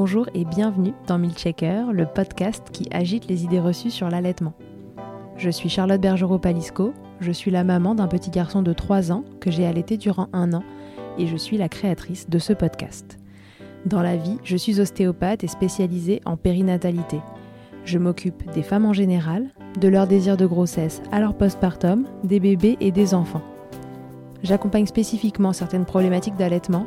Bonjour et bienvenue dans Milchecker, le podcast qui agite les idées reçues sur l'allaitement. Je suis Charlotte Bergerot-Palisco, je suis la maman d'un petit garçon de 3 ans que j'ai allaité durant un an et je suis la créatrice de ce podcast. Dans la vie, je suis ostéopathe et spécialisée en périnatalité. Je m'occupe des femmes en général, de leur désir de grossesse à leur postpartum, des bébés et des enfants. J'accompagne spécifiquement certaines problématiques d'allaitement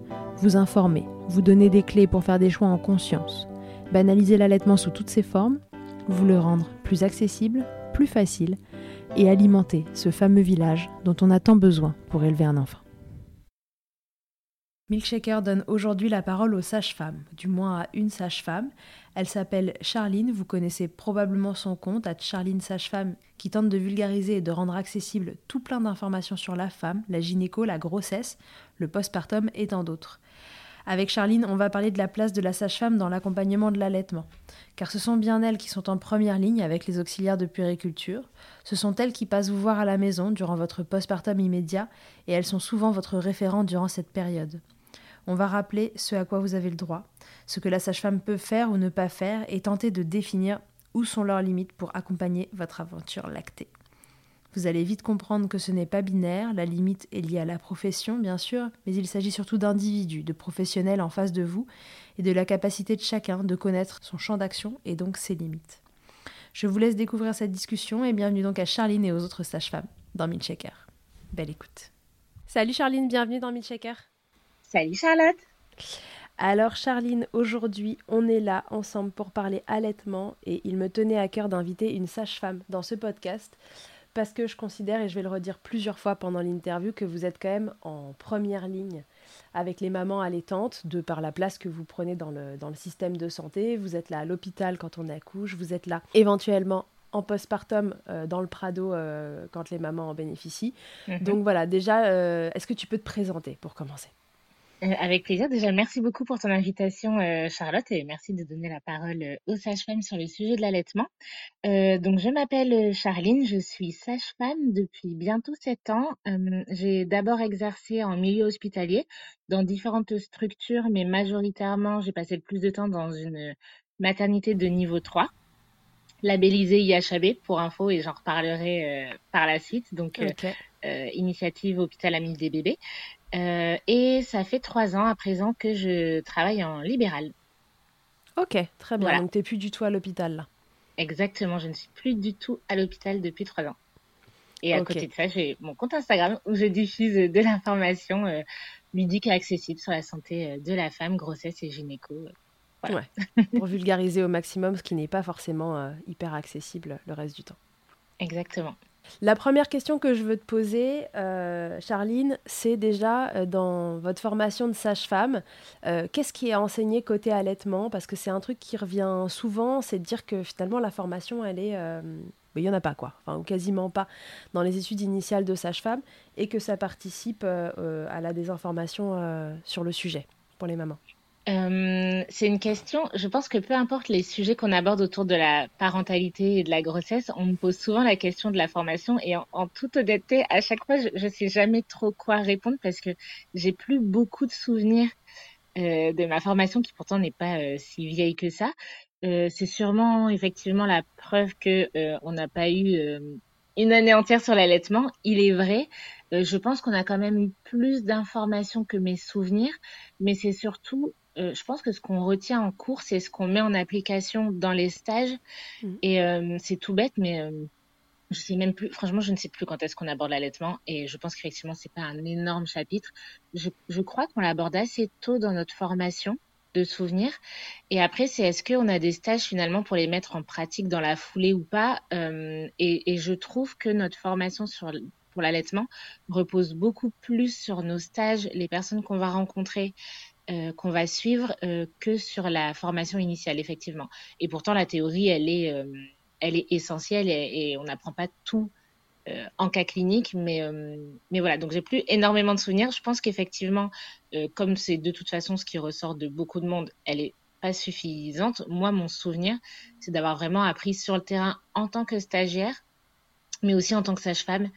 vous informer, vous donner des clés pour faire des choix en conscience, banaliser l'allaitement sous toutes ses formes, vous le rendre plus accessible, plus facile et alimenter ce fameux village dont on a tant besoin pour élever un enfant. Milkshaker donne aujourd'hui la parole aux sages-femmes, du moins à une sage-femme. Elle s'appelle Charline, vous connaissez probablement son compte, à Charline Sage-Femme, qui tente de vulgariser et de rendre accessible tout plein d'informations sur la femme, la gynéco, la grossesse, le postpartum et tant d'autres. Avec Charline, on va parler de la place de la sage-femme dans l'accompagnement de l'allaitement. Car ce sont bien elles qui sont en première ligne avec les auxiliaires de puériculture. Ce sont elles qui passent vous voir à la maison durant votre postpartum immédiat et elles sont souvent votre référent durant cette période. On va rappeler ce à quoi vous avez le droit, ce que la sage-femme peut faire ou ne pas faire et tenter de définir où sont leurs limites pour accompagner votre aventure lactée. Vous allez vite comprendre que ce n'est pas binaire, la limite est liée à la profession bien sûr, mais il s'agit surtout d'individus, de professionnels en face de vous, et de la capacité de chacun de connaître son champ d'action et donc ses limites. Je vous laisse découvrir cette discussion et bienvenue donc à Charline et aux autres sages-femmes dans Milchecker. Belle écoute. Salut Charline, bienvenue dans Milchecker. Salut Charlotte. Alors Charline, aujourd'hui on est là ensemble pour parler allaitement et il me tenait à cœur d'inviter une sage-femme dans ce podcast parce que je considère, et je vais le redire plusieurs fois pendant l'interview, que vous êtes quand même en première ligne avec les mamans allaitantes, de par la place que vous prenez dans le, dans le système de santé. Vous êtes là à l'hôpital quand on accouche, vous êtes là éventuellement en postpartum euh, dans le Prado euh, quand les mamans en bénéficient. Mhm. Donc voilà, déjà, euh, est-ce que tu peux te présenter pour commencer? Euh, avec plaisir. Déjà, merci beaucoup pour ton invitation, euh, Charlotte, et merci de donner la parole euh, aux sages-femmes sur le sujet de l'allaitement. donc, je m'appelle Charline, je suis sage-femme depuis bientôt sept ans. j'ai d'abord exercé en milieu hospitalier dans différentes structures, mais majoritairement, j'ai passé le plus de temps dans une maternité de niveau 3. labellisé IHAB pour info et j'en reparlerai par la suite. Donc, initiative Hôpital Ami des bébés. Et ça fait trois ans à présent que je travaille en libéral. Ok, très bien. Donc, tu n'es plus du tout à l'hôpital là. Exactement, je ne suis plus du tout à l'hôpital depuis trois ans. Et à côté de ça, j'ai mon compte Instagram où je diffuse de l'information euh, ludique et accessible sur la santé euh, de la femme, grossesse et gynéco. Euh, voilà. pour vulgariser au maximum ce qui n'est pas forcément hyper accessible le reste du temps. Exactement. La première question que je veux te poser, euh, Charline, c'est déjà euh, dans votre formation de sage-femme, euh, qu'est-ce qui est enseigné côté allaitement? Parce que c'est un truc qui revient souvent, c'est de dire que finalement la formation, elle est... il n'y en a pas, quoi, enfin, ou quasiment pas dans les études initiales de sage-femme, et que ça participe à la désinformation sur le sujet pour les mamans. Euh, c'est une question, je pense que peu importe les sujets qu'on aborde autour de la parentalité et de la grossesse, on me pose souvent la question de la formation et en, toute honnêteté, à chaque fois, je, ne sais jamais trop quoi répondre parce que j'ai plus beaucoup de souvenirs euh, de ma formation qui pourtant n'est pas euh, si vieille que ça. c'est sûrement effectivement la preuve que on n'a pas eu une année entière sur l'allaitement. Il est vrai, je pense qu'on a quand même eu plus d'informations que mes souvenirs, mais c'est surtout euh, je pense que ce qu'on retient en cours, c'est ce qu'on met en application dans les stages. Mm. Et euh, c'est tout bête, mais euh, je sais même plus. Franchement, je ne sais plus quand est-ce qu'on aborde l'allaitement. Et je pense qu'effectivement, c'est pas un énorme chapitre. Je, je crois qu'on l'aborde assez tôt dans notre formation de souvenirs. Et après, c'est est-ce qu'on a des stages finalement pour les mettre en pratique dans la foulée ou pas? Et, et, je trouve que notre formation sur pour l'allaitement repose beaucoup plus sur nos stages, les personnes qu'on va rencontrer, euh, qu'on va suivre euh, que sur la formation initiale, effectivement. Et pourtant, la théorie, elle est, euh, elle est essentielle et, on n'apprend pas tout en cas clinique, mais, mais voilà. Donc, j'ai plus énormément de souvenirs. Je pense qu'effectivement, comme c'est de toute façon ce qui ressort de beaucoup de monde, elle est pas suffisante. Moi, mon souvenir, c'est d'avoir vraiment appris sur le terrain en tant que stagiaire, mais aussi en tant que sage-femme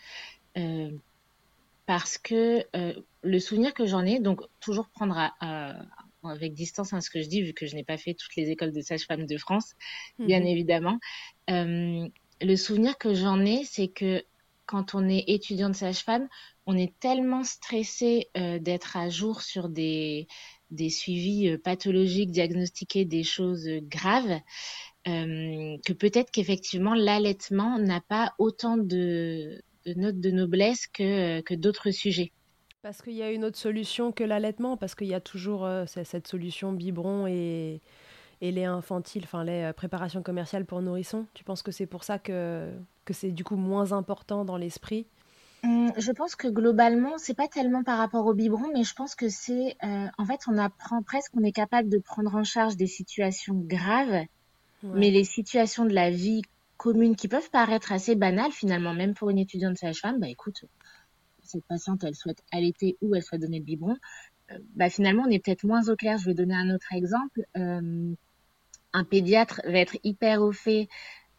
parce que le souvenir que j'en ai, donc toujours prendre avec distance hein, ce que je dis, vu que je n'ai pas fait toutes les écoles de sage-femme de France, bien mhm. évidemment. Euh, le souvenir que j'en ai, c'est que quand on est étudiant de sage-femme, on est tellement stressé euh, d'être à jour sur des, des suivis pathologiques, diagnostiqués des choses graves, que peut-être qu'effectivement l'allaitement n'a pas autant de de notes de noblesse que, que d'autres sujets. Parce qu'il y a une autre solution que l'allaitement, parce qu'il y a toujours euh, cette solution biberon et, et lait infantile, enfin les euh, préparations commerciales pour nourrissons. Tu penses que c'est pour ça que, que c'est du coup moins important dans l'esprit? Hum, je pense que globalement, c'est pas tellement par rapport au biberon, mais je pense que c'est, euh, en fait, on apprend presque, on est capable de prendre en charge des situations graves, mais les situations de la vie communes qui peuvent paraître assez banales finalement, même pour une étudiante sage-femme, bah écoute, cette patiente, elle souhaite allaiter ou elle souhaite donner le biberon, euh, bah finalement, on est peut-être moins au clair. Je vais donner un autre exemple. Euh, un pédiatre va être hyper au fait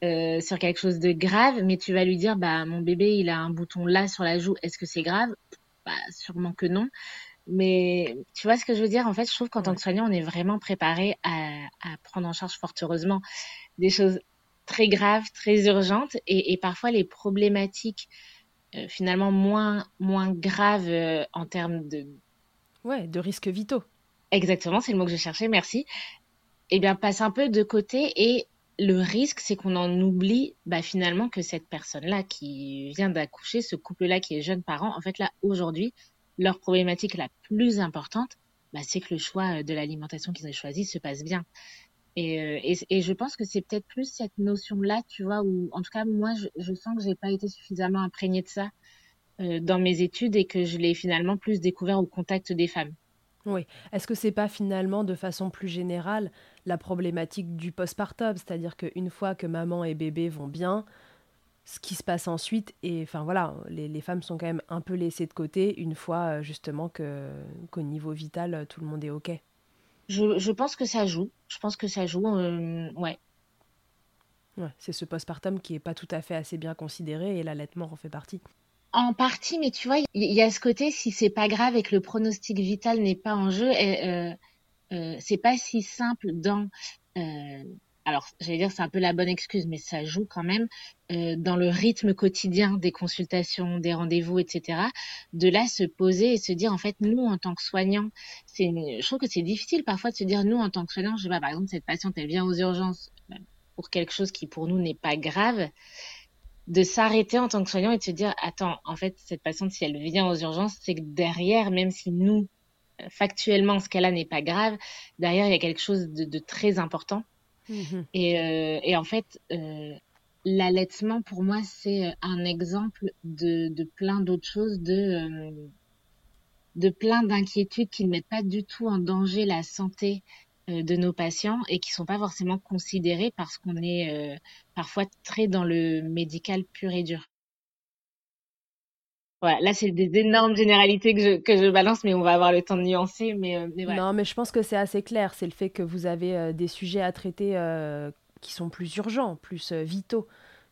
euh, sur quelque chose de grave, mais tu vas lui dire, bah mon bébé, il a un bouton là sur la joue, est-ce que c'est grave? Bah sûrement que non. Mais tu vois ce que je veux dire? En fait, je trouve qu'en tant que soignant, on est vraiment préparé à, à prendre en charge fort heureusement des choses très graves, très urgentes, et, et parfois les problématiques euh, finalement moins, moins graves euh, en termes de... Ouais, de risques vitaux. Exactement, c'est le mot que je cherchais, merci. Eh bien, passe un peu de côté et le risque, c'est qu'on en oublie bah, finalement que cette personne-là qui vient d'accoucher, ce couple-là qui est jeune parent, en fait là, aujourd'hui, leur problématique la plus importante, bah, c'est que le choix de l'alimentation qu'ils ont choisi se passe bien. Euh, et, et, je pense que c'est peut-être plus cette notion-là, tu vois, où en tout cas moi je, je sens que j'ai pas été suffisamment imprégnée de ça euh, dans mes études et que je l'ai finalement plus découvert au contact des femmes. Oui. Est-ce que c'est pas finalement de façon plus générale la problématique du postpartum, c'est-à-dire qu'une fois que maman et bébé vont bien, ce qui se passe ensuite, et enfin voilà, les, les, femmes sont quand même un peu laissées de côté une fois euh, justement qu'au niveau vital tout le monde est ok. Je, je, pense que ça joue. Je pense que ça joue. Euh, ouais. ouais c'est ce postpartum qui est pas tout à fait assez bien considéré et l'allaitement en fait partie. En partie, mais tu vois, il y, a ce côté si c'est pas grave et que le pronostic vital n'est pas en jeu, et, euh, euh, c'est pas si simple dans alors j'allais dire c'est un peu la bonne excuse, mais ça joue quand même euh, dans le rythme quotidien des consultations, des rendez-vous, etc. De là se poser et se dire en fait nous en tant que soignants, c'est je trouve que c'est difficile parfois de se dire nous en tant que soignants, je sais pas par exemple cette patiente elle vient aux urgences euh, pour quelque chose qui pour nous n'est pas grave, de s'arrêter en tant que soignant et de se dire attends en fait cette patiente si elle vient aux urgences c'est que derrière même si nous factuellement ce qu'elle a n'est pas grave, derrière il y a quelque chose de très important Et, euh, et, en fait, euh, l'allaitement, pour moi, c'est un exemple de, plein d'autres choses, de, euh, plein d'inquiétudes qui ne mettent pas du tout en danger la santé euh, de nos patients et qui sont pas forcément considérées parce qu'on est parfois très dans le médical pur et dur. Voilà, là, c'est des énormes généralités que je, que je balance, mais on va avoir le temps de nuancer. Mais, euh, Non, mais je pense que c'est assez clair. C'est le fait que vous avez euh, des sujets à traiter euh, qui sont plus urgents, plus vitaux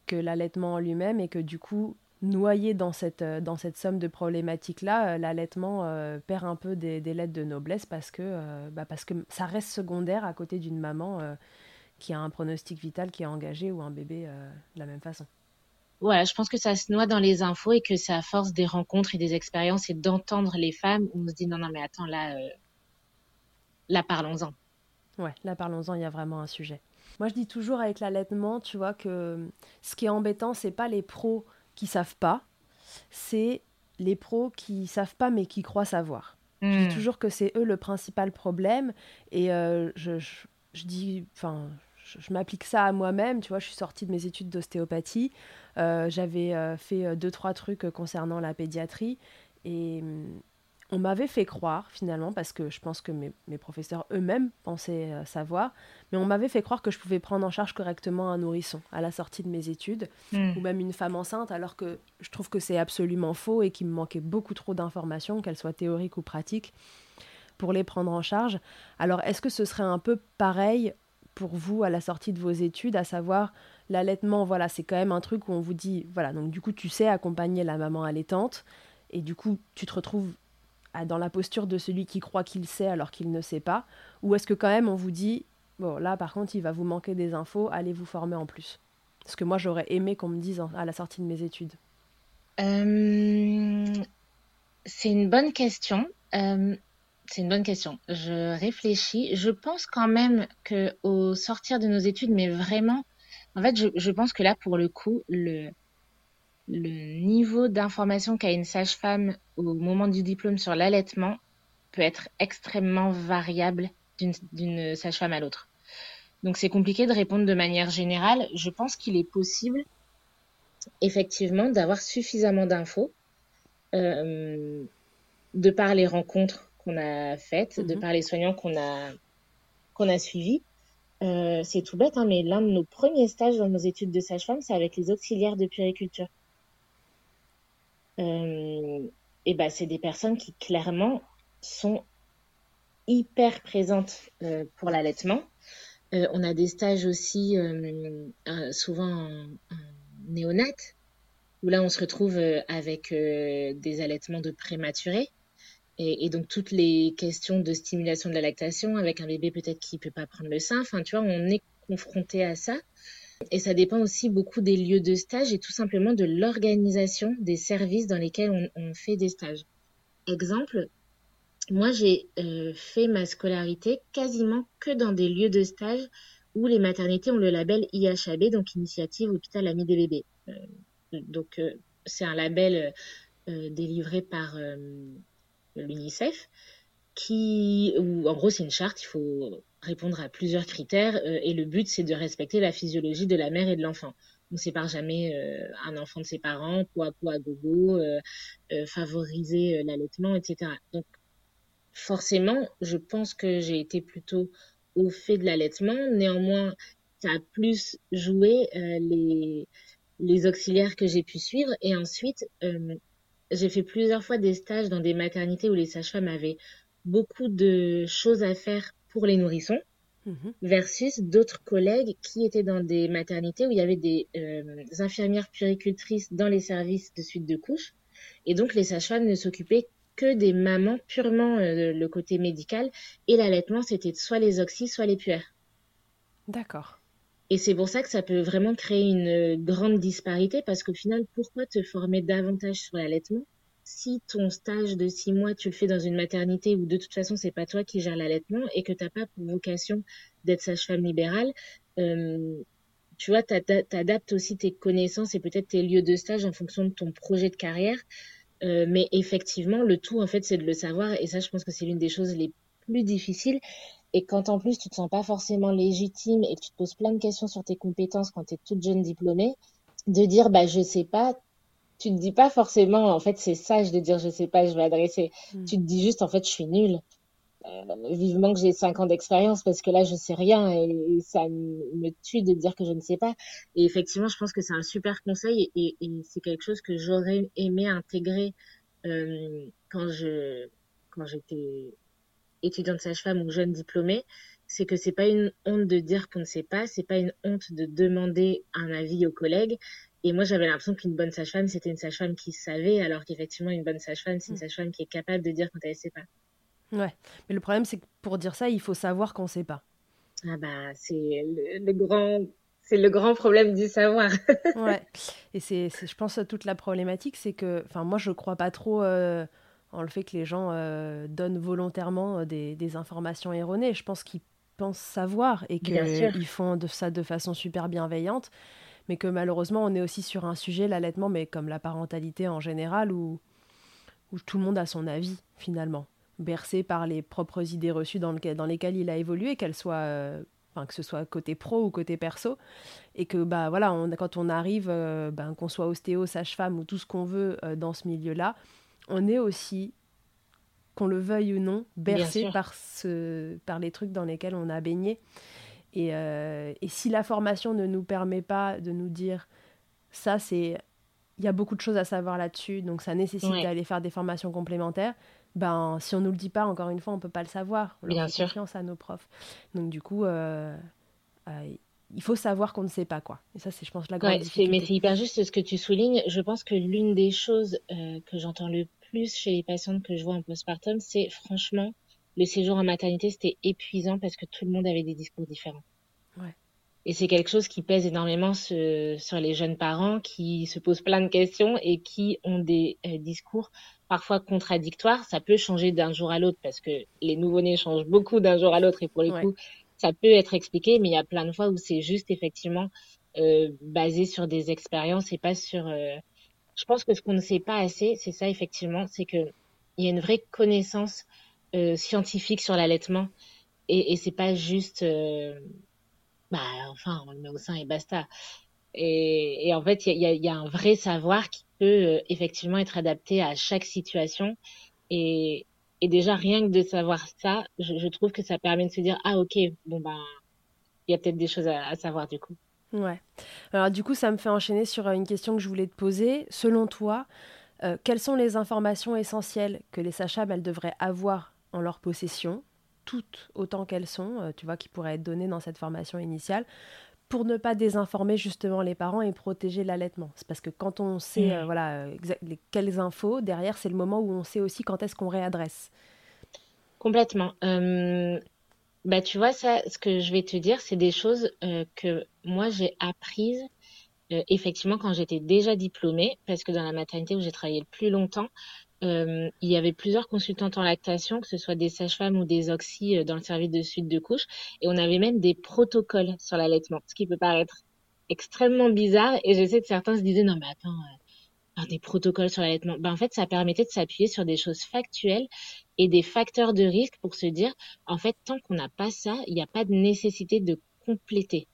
que l'allaitement en lui-même, et que du coup, noyé dans cette, dans cette somme de problématiques-là, l'allaitement perd un peu des, des, lettres de noblesse parce que, bah parce que ça reste secondaire à côté d'une maman qui a un pronostic vital qui est engagé ou un bébé de la même façon voilà, je pense que ça se noie dans les infos et que c'est à force des rencontres et des expériences et d'entendre les femmes où on se dit non, non, mais attends, là, euh, là, parlons-en. Ouais, là, parlons-en, il y a vraiment un sujet. Moi, je dis toujours avec l'allaitement, tu vois, que ce qui est embêtant, c'est pas les pros qui savent pas, c'est les pros qui savent pas mais qui croient savoir. Je dis hmm. toujours que c'est eux le principal problème et euh, je, je, je, dis, enfin, je, m'applique ça à moi-même. Tu vois, je suis sortie de mes études d'ostéopathie. Euh, j'avais euh, fait euh, deux, trois trucs concernant la pédiatrie. Et hum, on m'avait fait croire, finalement, parce que je pense que mes, professeurs eux-mêmes pensaient savoir, mais on m'avait fait croire que je pouvais prendre en charge correctement un nourrisson à la sortie de mes études, hmm. ou même une femme enceinte, alors que je trouve que c'est absolument faux et qu'il me manquait beaucoup trop d'informations, qu'elles soient théoriques ou pratiques, pour les prendre en charge. Alors, est-ce que ce serait un peu pareil pour vous à la sortie de vos études, à savoir l'allaitement, voilà, c'est quand même un truc où on vous dit, voilà, donc du coup tu sais accompagner la maman allaitante, et du coup tu te retrouves dans la posture de celui qui croit qu'il sait alors qu'il ne sait pas, ou est-ce que quand même on vous dit, bon là par contre il va vous manquer des infos, allez vous former en plus Ce que moi j'aurais aimé qu'on me dise à la sortie de mes études. Euh, c'est une bonne question. Euh, c'est une bonne question. Je réfléchis. Je pense quand même que au sortir de nos études, mais vraiment, en fait, je, pense que là, pour le coup, le, niveau d'information qu'a une sage-femme au moment du diplôme sur l'allaitement peut être extrêmement variable d'une sage-femme à l'autre. Donc c'est compliqué de répondre de manière générale. Je pense qu'il est possible, effectivement, d'avoir suffisamment d'infos euh, de par les rencontres qu'on a faites, de mhm. par les soignants qu'on a, qu'on a suivis. Euh, c'est tout bête, hein, mais l'un de nos premiers stages dans nos études de sage-femme, c'est avec les auxiliaires de puériculture. Euh, et ben, c'est des personnes qui clairement sont hyper présentes euh, pour l'allaitement. On a des stages aussi souvent en, où là on se retrouve avec des allaitements de prématurés. Et, donc toutes les questions de stimulation de la lactation avec un bébé peut-être qui peut pas prendre le sein, enfin tu vois, on est confronté à ça. Et ça dépend aussi beaucoup des lieux de stage et tout simplement de l'organisation des services dans lesquels on, fait des stages. Exemple, moi j'ai euh, fait ma scolarité quasiment que dans des lieux de stage où les maternités ont le label IHAB, donc Initiative Hôpital Ami des bébés. Euh, donc euh, c'est un label délivré par l'UNICEF, qui, ou en gros, c'est une charte, il faut répondre à plusieurs critères, euh, et le but, c'est de respecter la physiologie de la mère et de l'enfant. On ne sépare jamais euh, un enfant de ses parents, poids à gogo, euh, favoriser l'allaitement, etc. Donc, forcément, je pense que j'ai été plutôt au fait de l'allaitement. Néanmoins, ça a plus joué les, les auxiliaires que j'ai pu suivre. Et ensuite, j'ai fait plusieurs fois des stages dans des maternités où les sages-femmes avaient beaucoup de choses à faire pour les nourrissons mhm. versus d'autres collègues qui étaient dans des maternités où il y avait des euh, infirmières puricultrices dans les services de suite de couches. Et donc, les sages-femmes ne s'occupaient que des mamans purement euh, le côté médical. Et l'allaitement, c'était soit les oxys, soit les puères. D'accord. Et c'est pour ça que ça peut vraiment créer une grande disparité parce qu'au final, pourquoi te former davantage sur l'allaitement si ton stage de six mois, tu le fais dans une maternité où de toute façon, c'est pas toi qui gères l'allaitement et que tu n'as pas pour vocation d'être sage-femme libérale, euh, tu vois, tu adaptes aussi tes connaissances et peut-être tes lieux de stage en fonction de ton projet de carrière. Euh, mais effectivement, le tout, en fait, c'est de le savoir. Et ça, je pense que c'est l'une des choses les plus difficiles. Et quand en plus tu te sens pas forcément légitime et que tu te poses plein de questions sur tes compétences quand tu es toute jeune diplômée, de dire bah je sais pas, tu te dis pas forcément en fait c'est sage de dire je sais pas, je vais adresser. Hmm. Tu te dis juste en fait je suis nulle. Euh, vivement que j'ai cinq ans d'expérience parce que là je sais rien et, ça me tue de dire que je ne sais pas. Et effectivement, je pense que c'est un super conseil et, et c'est quelque chose que j'aurais aimé intégrer euh, quand je quand j'étais étudiante sage-femme ou jeune diplômée, c'est que c'est pas une honte de dire qu'on ne sait pas, c'est pas une honte de demander un avis aux collègues. Et moi, j'avais l'impression qu'une bonne sage-femme, c'était une sage-femme qui savait, alors qu'effectivement, une bonne sage-femme, c'est une mm. sage-femme qui est capable de dire quand elle ne sait pas. Ouais, mais le problème, c'est que pour dire ça, il faut savoir qu'on ne sait pas. Ah bah, c'est le, grand, c'est le grand problème du savoir. ouais, et c'est, je pense, toute la problématique, c'est que, enfin, moi, je crois pas trop. Euh, en le fait que les gens euh, donnent volontairement euh, des, informations erronées. Je pense qu'ils pensent savoir et qu'ils font de ça de façon super bienveillante, mais que malheureusement on est aussi sur un sujet, l'allaitement, mais comme la parentalité en général, où, où tout le monde a son avis finalement, bercé par les propres idées reçues dans, dans lesquelles il a évolué, qu'elles soient... Euh, Enfin, que ce soit côté pro ou côté perso, et que bah voilà, on, quand on arrive, ben, qu'on soit ostéo, sage-femme ou tout ce qu'on veut dans ce milieu-là, on est aussi, qu'on le veuille ou non, bercé par, ce, par les trucs dans lesquels on a baigné. Et, euh, et, si la formation ne nous permet pas de nous dire ça, c'est. Il y a beaucoup de choses à savoir là-dessus, donc ça nécessite d'aller faire des formations complémentaires. Ben, si on nous le dit pas, encore une fois, on peut pas le savoir. On Bien sûr. confiance à nos profs. Donc du coup, euh, euh, il faut savoir qu'on ne sait pas quoi. Et ça, c'est, je pense, la grande ouais, Mais c'est hyper juste ce que tu soulignes. Je pense que l'une des choses que j'entends le plus chez les patientes que je vois en postpartum, c'est franchement, le séjour en maternité, c'était épuisant parce que tout le monde avait des discours différents. Et c'est quelque chose qui pèse énormément sur les jeunes parents qui se posent plein de questions et qui ont des euh, discours parfois contradictoires. Ça peut changer d'un jour à l'autre parce que les nouveau-nés changent beaucoup d'un jour à l'autre et pour le coup, ça peut être expliqué, mais il y a plein de fois où c'est juste effectivement euh, basé sur des expériences et pas sur euh, je pense que ce qu'on ne sait pas assez, c'est ça effectivement, c'est que il y a une vraie connaissance euh, scientifique sur l'allaitement et, et c'est pas juste, bah enfin on le met au sein et basta. Et, en fait, il y a, y a, un vrai savoir qui peut effectivement être adapté à chaque situation. Et, et déjà rien que de savoir ça, je, trouve que ça permet de se dire ah ok bon ben il y a peut-être des choses à, à savoir du coup. Ouais. Alors du coup, ça me fait enchaîner sur euh, une question que je voulais te poser. Selon toi, euh, quelles sont les informations essentielles que les sages elles devraient avoir en leur possession, toutes autant qu'elles sont, euh, tu vois, qui pourraient être données dans cette formation initiale, pour ne pas désinformer justement les parents et protéger l'allaitement. C'est parce que quand on sait, voilà, quelles infos, derrière, c'est le moment où on sait aussi quand est-ce qu'on réadresse. Complètement. Bah, tu vois, ça, ce que je vais te dire, c'est des choses euh, que moi j'ai apprises euh, effectivement quand j'étais déjà diplômée, parce que dans la maternité où j'ai travaillé le plus longtemps, euh, il y avait plusieurs consultantes en lactation, que ce soit des sages-femmes ou des oxy dans le service de suite de couche, et on avait même des protocoles sur l'allaitement, ce qui peut paraître extrêmement bizarre. Et je sais que certains se disaient non mais attends, des protocoles sur l'allaitement. Ben, en fait, ça permettait de s'appuyer sur des choses factuelles et des facteurs de risque pour se dire, en fait, tant qu'on n'a pas ça, il n'y a pas de nécessité de compléter.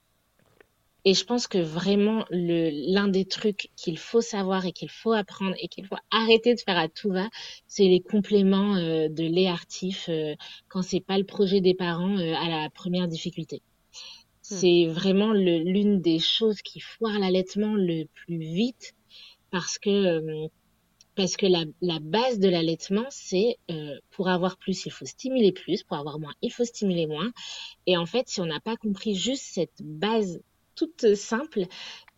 Et je pense que vraiment, l'un des trucs qu'il faut savoir et qu'il faut apprendre et qu'il faut arrêter de faire à tout va, c'est les compléments euh, de lait artif euh, quand c'est pas le projet des parents euh, à la première difficulté. Hmm. C'est vraiment l'une des choses qui foire l'allaitement le plus vite parce que euh, parce que la, la base de l'allaitement, c'est euh, pour avoir plus, il faut stimuler plus, pour avoir moins, il faut stimuler moins. Et en fait, si on n'a pas compris juste cette base toute simple,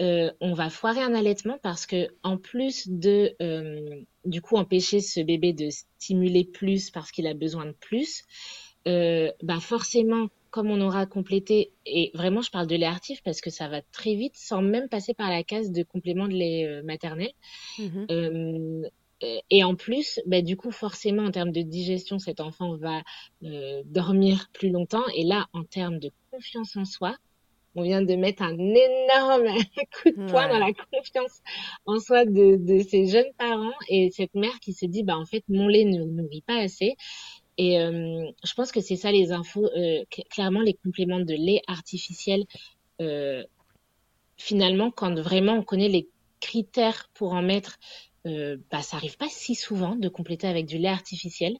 euh, on va foirer un allaitement parce que en plus de euh, du coup empêcher ce bébé de stimuler plus parce qu'il a besoin de plus, euh, bah forcément comme on aura complété, et vraiment je parle de lait artif parce que ça va très vite sans même passer par la case de complément de lait maternel. Euh, et en plus, bah, du coup, forcément, en termes de digestion, cet enfant va euh, dormir plus longtemps. Et là, en termes de confiance en soi, on vient de mettre un énorme coup de poing Ouais. dans la confiance en soi de, de ces jeunes parents et cette mère qui se dit, bah, en fait, mon lait ne nourrit pas assez. Et euh, je pense que c'est ça les infos. Euh, cl- clairement, les compléments de lait artificiel, euh, finalement, quand vraiment on connaît les critères pour en mettre, bah, ça arrive pas si souvent de compléter avec du lait artificiel.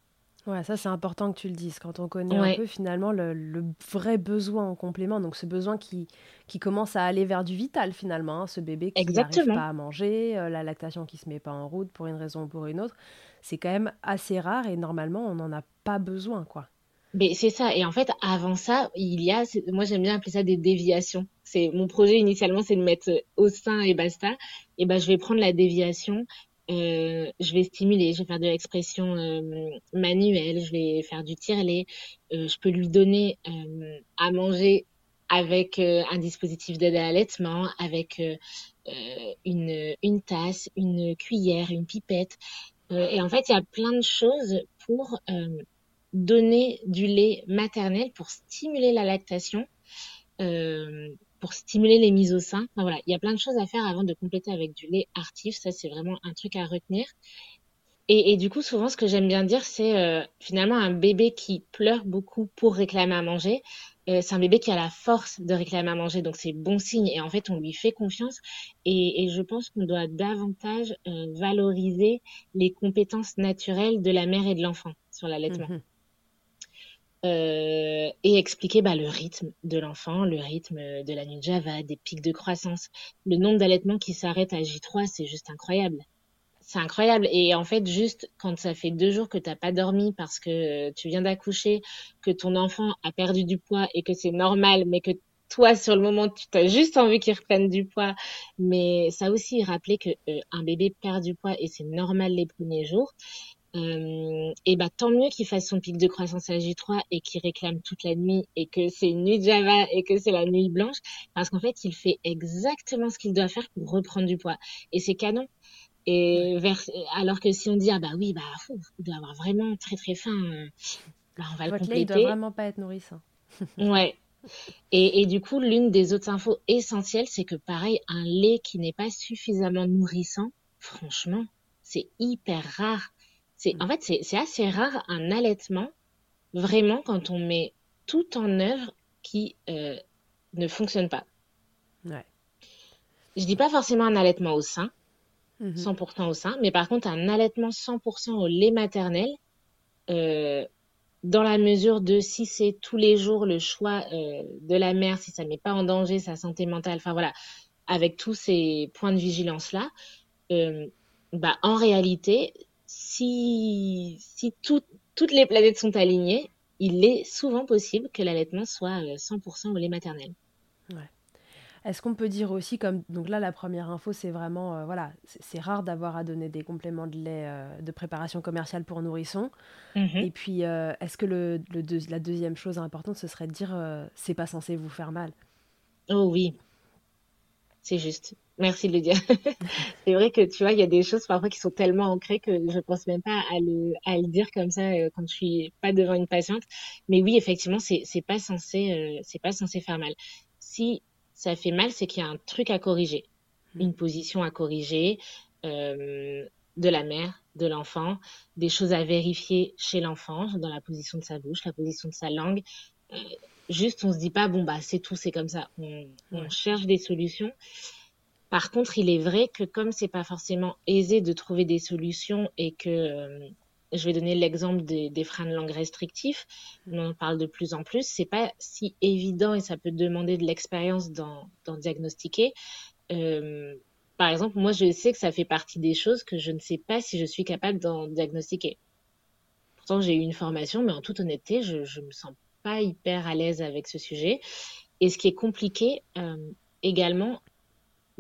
Ouais, ça c'est important que tu le dises. Quand on connaît un peu finalement le, le vrai besoin en complément, donc ce besoin qui, qui commence à aller vers du vital finalement, hein, ce bébé qui n'arrive pas à manger, euh, la lactation qui se met pas en route pour une raison ou pour une autre, c'est quand même assez rare et normalement on n'en a pas besoin, quoi. Mais c'est ça. Et en fait, avant ça, il y a, moi j'aime bien appeler ça des déviations. C'est mon projet initialement, c'est de mettre au sein et basta. Et ben, je vais prendre la déviation. Euh, je vais stimuler, je vais faire de l'expression euh, manuelle, je vais faire du tire-lait. Euh, je peux lui donner euh, à manger avec un dispositif d'aide à l'allaitement, avec une, tasse, une cuillère, une pipette. Et en fait, il y a plein de choses pour donner du lait maternel pour stimuler la lactation, pour stimuler les mises au sein. Voilà, il y a plein de choses à faire avant de compléter avec du lait artif. Ça, c'est vraiment un truc à retenir. Et, du coup, souvent, ce que j'aime bien dire, c'est euh, finalement un bébé qui pleure beaucoup pour réclamer à manger. Euh, c'est un bébé qui a la force de réclamer à manger, donc c'est bon signe. Et en fait, on lui fait confiance. Et, je pense qu'on doit davantage euh, valoriser les compétences naturelles de la mère et de l'enfant sur l'allaitement. Mhm. Euh, et expliquer bah, le rythme de l'enfant, le rythme de la nuit de Java, des pics de croissance. Le nombre d'allaitements qui s'arrêtent à J3, c'est juste incroyable. C'est incroyable. Et en fait, juste quand ça fait deux jours que t'as pas dormi parce que tu viens d'accoucher, que ton enfant a perdu du poids et que c'est normal, mais que toi, sur le moment, tu as juste envie qu'il reprenne du poids. Mais ça aussi, rappeler que euh, un bébé perd du poids et c'est normal les premiers jours. Euh, et bah tant mieux qu'il fasse son pic de croissance à J3 et qu'il réclame toute la nuit et que c'est une nuit de Java et que c'est la nuit blanche parce qu'en fait il fait exactement ce qu'il doit faire pour reprendre du poids. Et c'est canon. Et vers alors que si on dit ah bah oui bah fou, il doit avoir vraiment très très faim bah on va le Votre lait, il doit compléter. vraiment pas être nourrissant. ouais. Et, et du coup l'une des autres infos essentielles c'est que pareil un lait qui n'est pas suffisamment nourrissant franchement c'est hyper rare c'est en fait c'est assez rare un allaitement vraiment quand on met tout en œuvre qui euh, ne fonctionne pas Ouais. je dis pas forcément un allaitement au sein Mhm. 100% au sein, mais par contre un allaitement 100% au lait maternel, euh, dans la mesure de si c'est tous les jours le choix euh, de la mère, si ça ne met pas en danger sa santé mentale, enfin voilà, avec tous ces points de vigilance là, euh, bah en réalité, si si tout- toutes les planètes sont alignées, il est souvent possible que l'allaitement soit euh, 100% au lait maternel. Ouais. Est-ce qu'on peut dire aussi, comme donc là la première info c'est vraiment euh, voilà c'est rare d'avoir à donner des compléments de lait euh, de préparation commerciale pour nourrissons Mhm. et puis euh, est-ce que le, le deux- la deuxième chose importante ce serait de dire euh, c'est pas censé vous faire mal? Oh oui, c'est juste. Merci de le dire. C'est vrai que tu vois, il y a des choses parfois qui sont tellement ancrées que je pense même pas à le, à le dire comme ça euh, quand je suis pas devant une patiente. Mais oui, effectivement, c'est, pas censé, euh, c'est pas censé faire mal. Si ça fait mal, c'est qu'il y a un truc à corriger, une position à corriger, euh, de la mère, de l'enfant, des choses à vérifier chez l'enfant, dans la position de sa bouche, la position de sa langue. Juste, on se dit pas, bon, bah, c'est tout, c'est comme ça. On, cherche des solutions. Par contre, il est vrai que comme c'est pas forcément aisé de trouver des solutions et que euh, je vais donner l'exemple des, freins de langue restrictifs, on en parle de plus en plus, c'est pas si évident et ça peut demander de l'expérience d'en diagnostiquer. Euh, par exemple, moi, je sais que ça fait partie des choses que je ne sais pas si je suis capable d'en diagnostiquer. Pourtant, j'ai eu une formation, mais en toute honnêteté, je, je me sens pas hyper à l'aise avec ce sujet. Et ce qui est compliqué euh, également,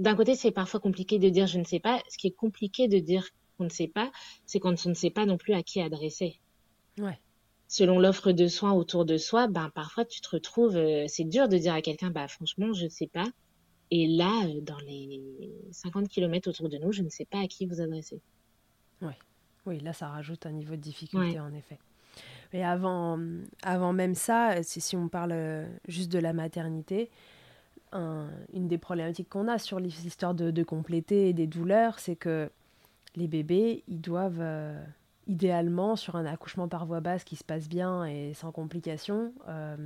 d'un côté, c'est parfois compliqué de dire je ne sais pas. Ce qui est compliqué de dire qu'on ne sait pas, c'est quand on ne sait pas non plus à qui adresser. Ouais. selon l'offre de soins autour de soi, ben parfois tu te retrouves, euh, c'est dur de dire à quelqu'un, bah franchement, je ne sais pas. Et là, euh, dans les 50 km autour de nous, je ne sais pas à qui vous adresser. Oui, oui là, ça rajoute un niveau de difficulté, en effet. Mais avant, avant même ça, si on parle juste de la maternité, une des problématiques qu'on a sur l'histoire de, de compléter et des douleurs, c'est que les bébés, ils doivent, euh, idéalement, sur un accouchement par voie basse qui se passe bien et sans complications, euh,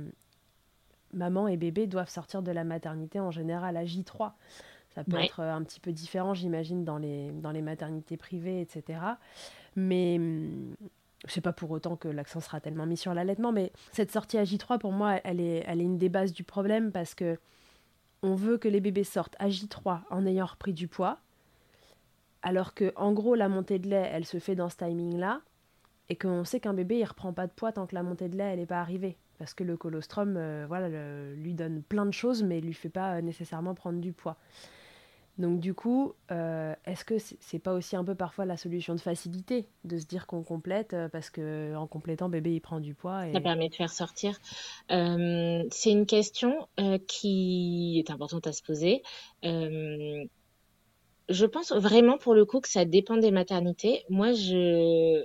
maman et bébé doivent sortir de la maternité en général à J3. Ça peut être un petit peu différent, j'imagine, dans les, dans les maternités privées, etc. Mais je sais pas pour autant que l'accent sera tellement mis sur l'allaitement, mais cette sortie à J3, pour moi, elle est, elle est une des bases du problème parce que on veut que les bébés sortent à J3 en ayant repris du poids, alors que en gros la montée de lait elle se fait dans ce timing là, et qu'on sait qu'un bébé il reprend pas de poids tant que la montée de lait elle n'est pas arrivée, parce que le colostrum euh, voilà lui donne plein de choses mais lui fait pas nécessairement prendre du poids. Donc du coup, euh, est-ce que c'est pas aussi un peu parfois la solution de facilité de se dire qu'on complète euh, parce que en complétant bébé il prend du poids et... ça permet de faire sortir. Euh, c'est une question qui est importante à se poser. je pense vraiment pour le coup que ça dépend des maternités. Moi, je,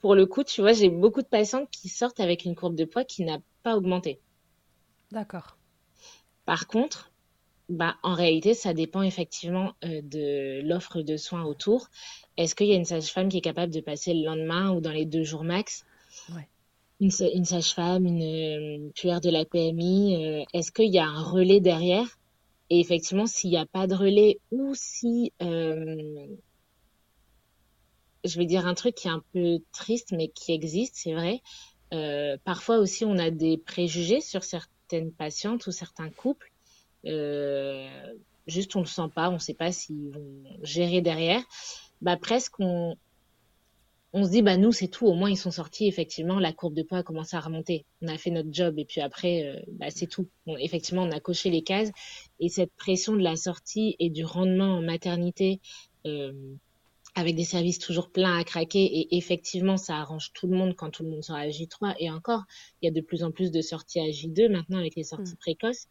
pour le coup, tu vois, j'ai beaucoup de patientes qui sortent avec une courbe de poids qui n'a pas augmenté. D'accord. Par contre, bah, en réalité, ça dépend effectivement euh, de l'offre de soins autour. Est-ce qu'il y a une sage-femme qui est capable de passer le lendemain ou dans les deux jours max? Une, sage-femme, une, puère de la PMI, euh, est-ce qu'il y a un relais derrière? Et effectivement, s'il n'y a pas de relais ou si... Euh, je vais dire un truc qui est un peu triste, mais qui existe, c'est vrai. parfois aussi, on a des préjugés sur certaines patientes ou certains couples euh, juste on le sent pas, on sait pas s'ils vont gérer derrière. Bah presque on, on se dit bah nous c'est tout, au moins ils sont sortis effectivement, la courbe de poids a commencé à remonter, on a fait notre job et puis après euh, bah, c'est tout. effectivement on a coché les cases et cette pression de la sortie et du rendement en maternité euh, avec des services toujours pleins à craquer et effectivement ça arrange tout le monde quand tout le monde sera à J3 et encore il y a de plus en plus de sorties à J2 maintenant avec les sorties mmh. précoces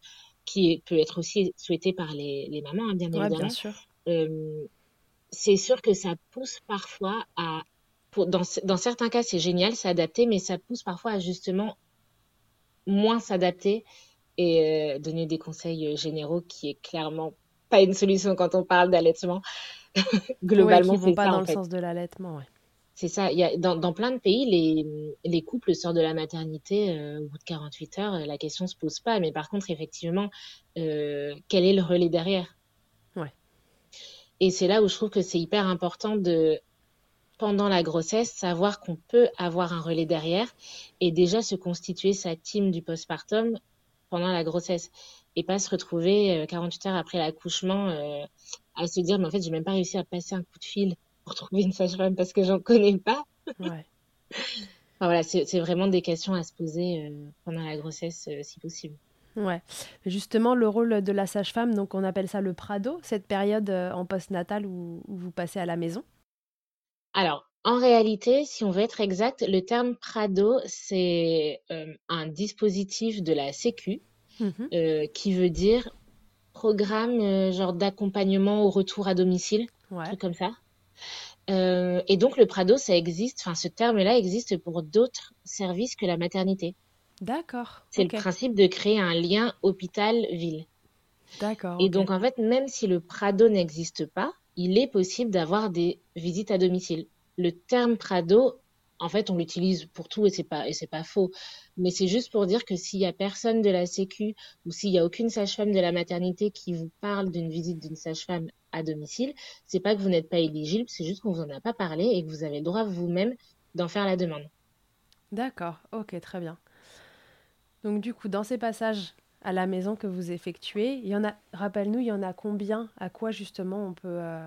qui peut être aussi souhaité par les, les mamans, hein, bien évidemment. Bien sûr. Euh, c'est sûr que ça pousse parfois à, pour, dans, dans certains cas, c'est génial, s'adapter, mais ça pousse parfois à justement moins s'adapter et euh, donner des conseils généraux qui est clairement pas une solution quand on parle d'allaitement. Globalement, ouais, qui vont pas dans le sens de l'allaitement. Ouais. C'est ça. Il y a, dans, dans, plein de pays, les, les couples sortent de la maternité euh, au bout de 48 heures. La question se pose pas. Mais par contre, effectivement, euh, quel est le relais derrière? Ouais. Et c'est là où je trouve que c'est hyper important de, pendant la grossesse, savoir qu'on peut avoir un relais derrière et déjà se constituer sa team du postpartum pendant la grossesse et pas se retrouver 48 euh, heures après l'accouchement à se dire mais en fait j'ai même pas réussi à passer un coup de fil pour trouver une sage-femme parce que j'en connais pas. Ouais. voilà, c'est vraiment des questions à se poser euh, pendant la grossesse, euh, si possible. Ouais. Justement, le rôle de la sage-femme, donc on appelle ça le Prado, cette période euh, en post-natal où, vous passez à la maison? Alors, en réalité, si on veut être exact, le terme Prado, c'est un dispositif de la Sécu mmh qui veut dire programme genre d'accompagnement au retour à domicile, un truc comme ça. Euh, et donc le Prado, ça existe, enfin ce terme-là existe pour d'autres services que la maternité. D'accord. C'est le principe de créer un lien hôpital-ville. D'accord. Et donc en fait, même si le Prado n'existe pas, il est possible d'avoir des visites à domicile. Le terme Prado, en fait, on l'utilise pour tout et c'est pas et c'est pas faux. Mais c'est juste pour dire que s'il y a personne de la Sécu ou s'il y a aucune sage-femme de la maternité qui vous parle d'une visite d'une sage-femme à domicile, c'est pas que vous n'êtes pas éligible, c'est juste qu'on vous en a pas parlé et que vous avez le droit vous-même d'en faire la demande. D'accord, ok, très bien. Donc du coup, dans ces passages à la maison que vous effectuez, il y en a, rappelle-nous, il y en a combien À quoi justement on peut euh,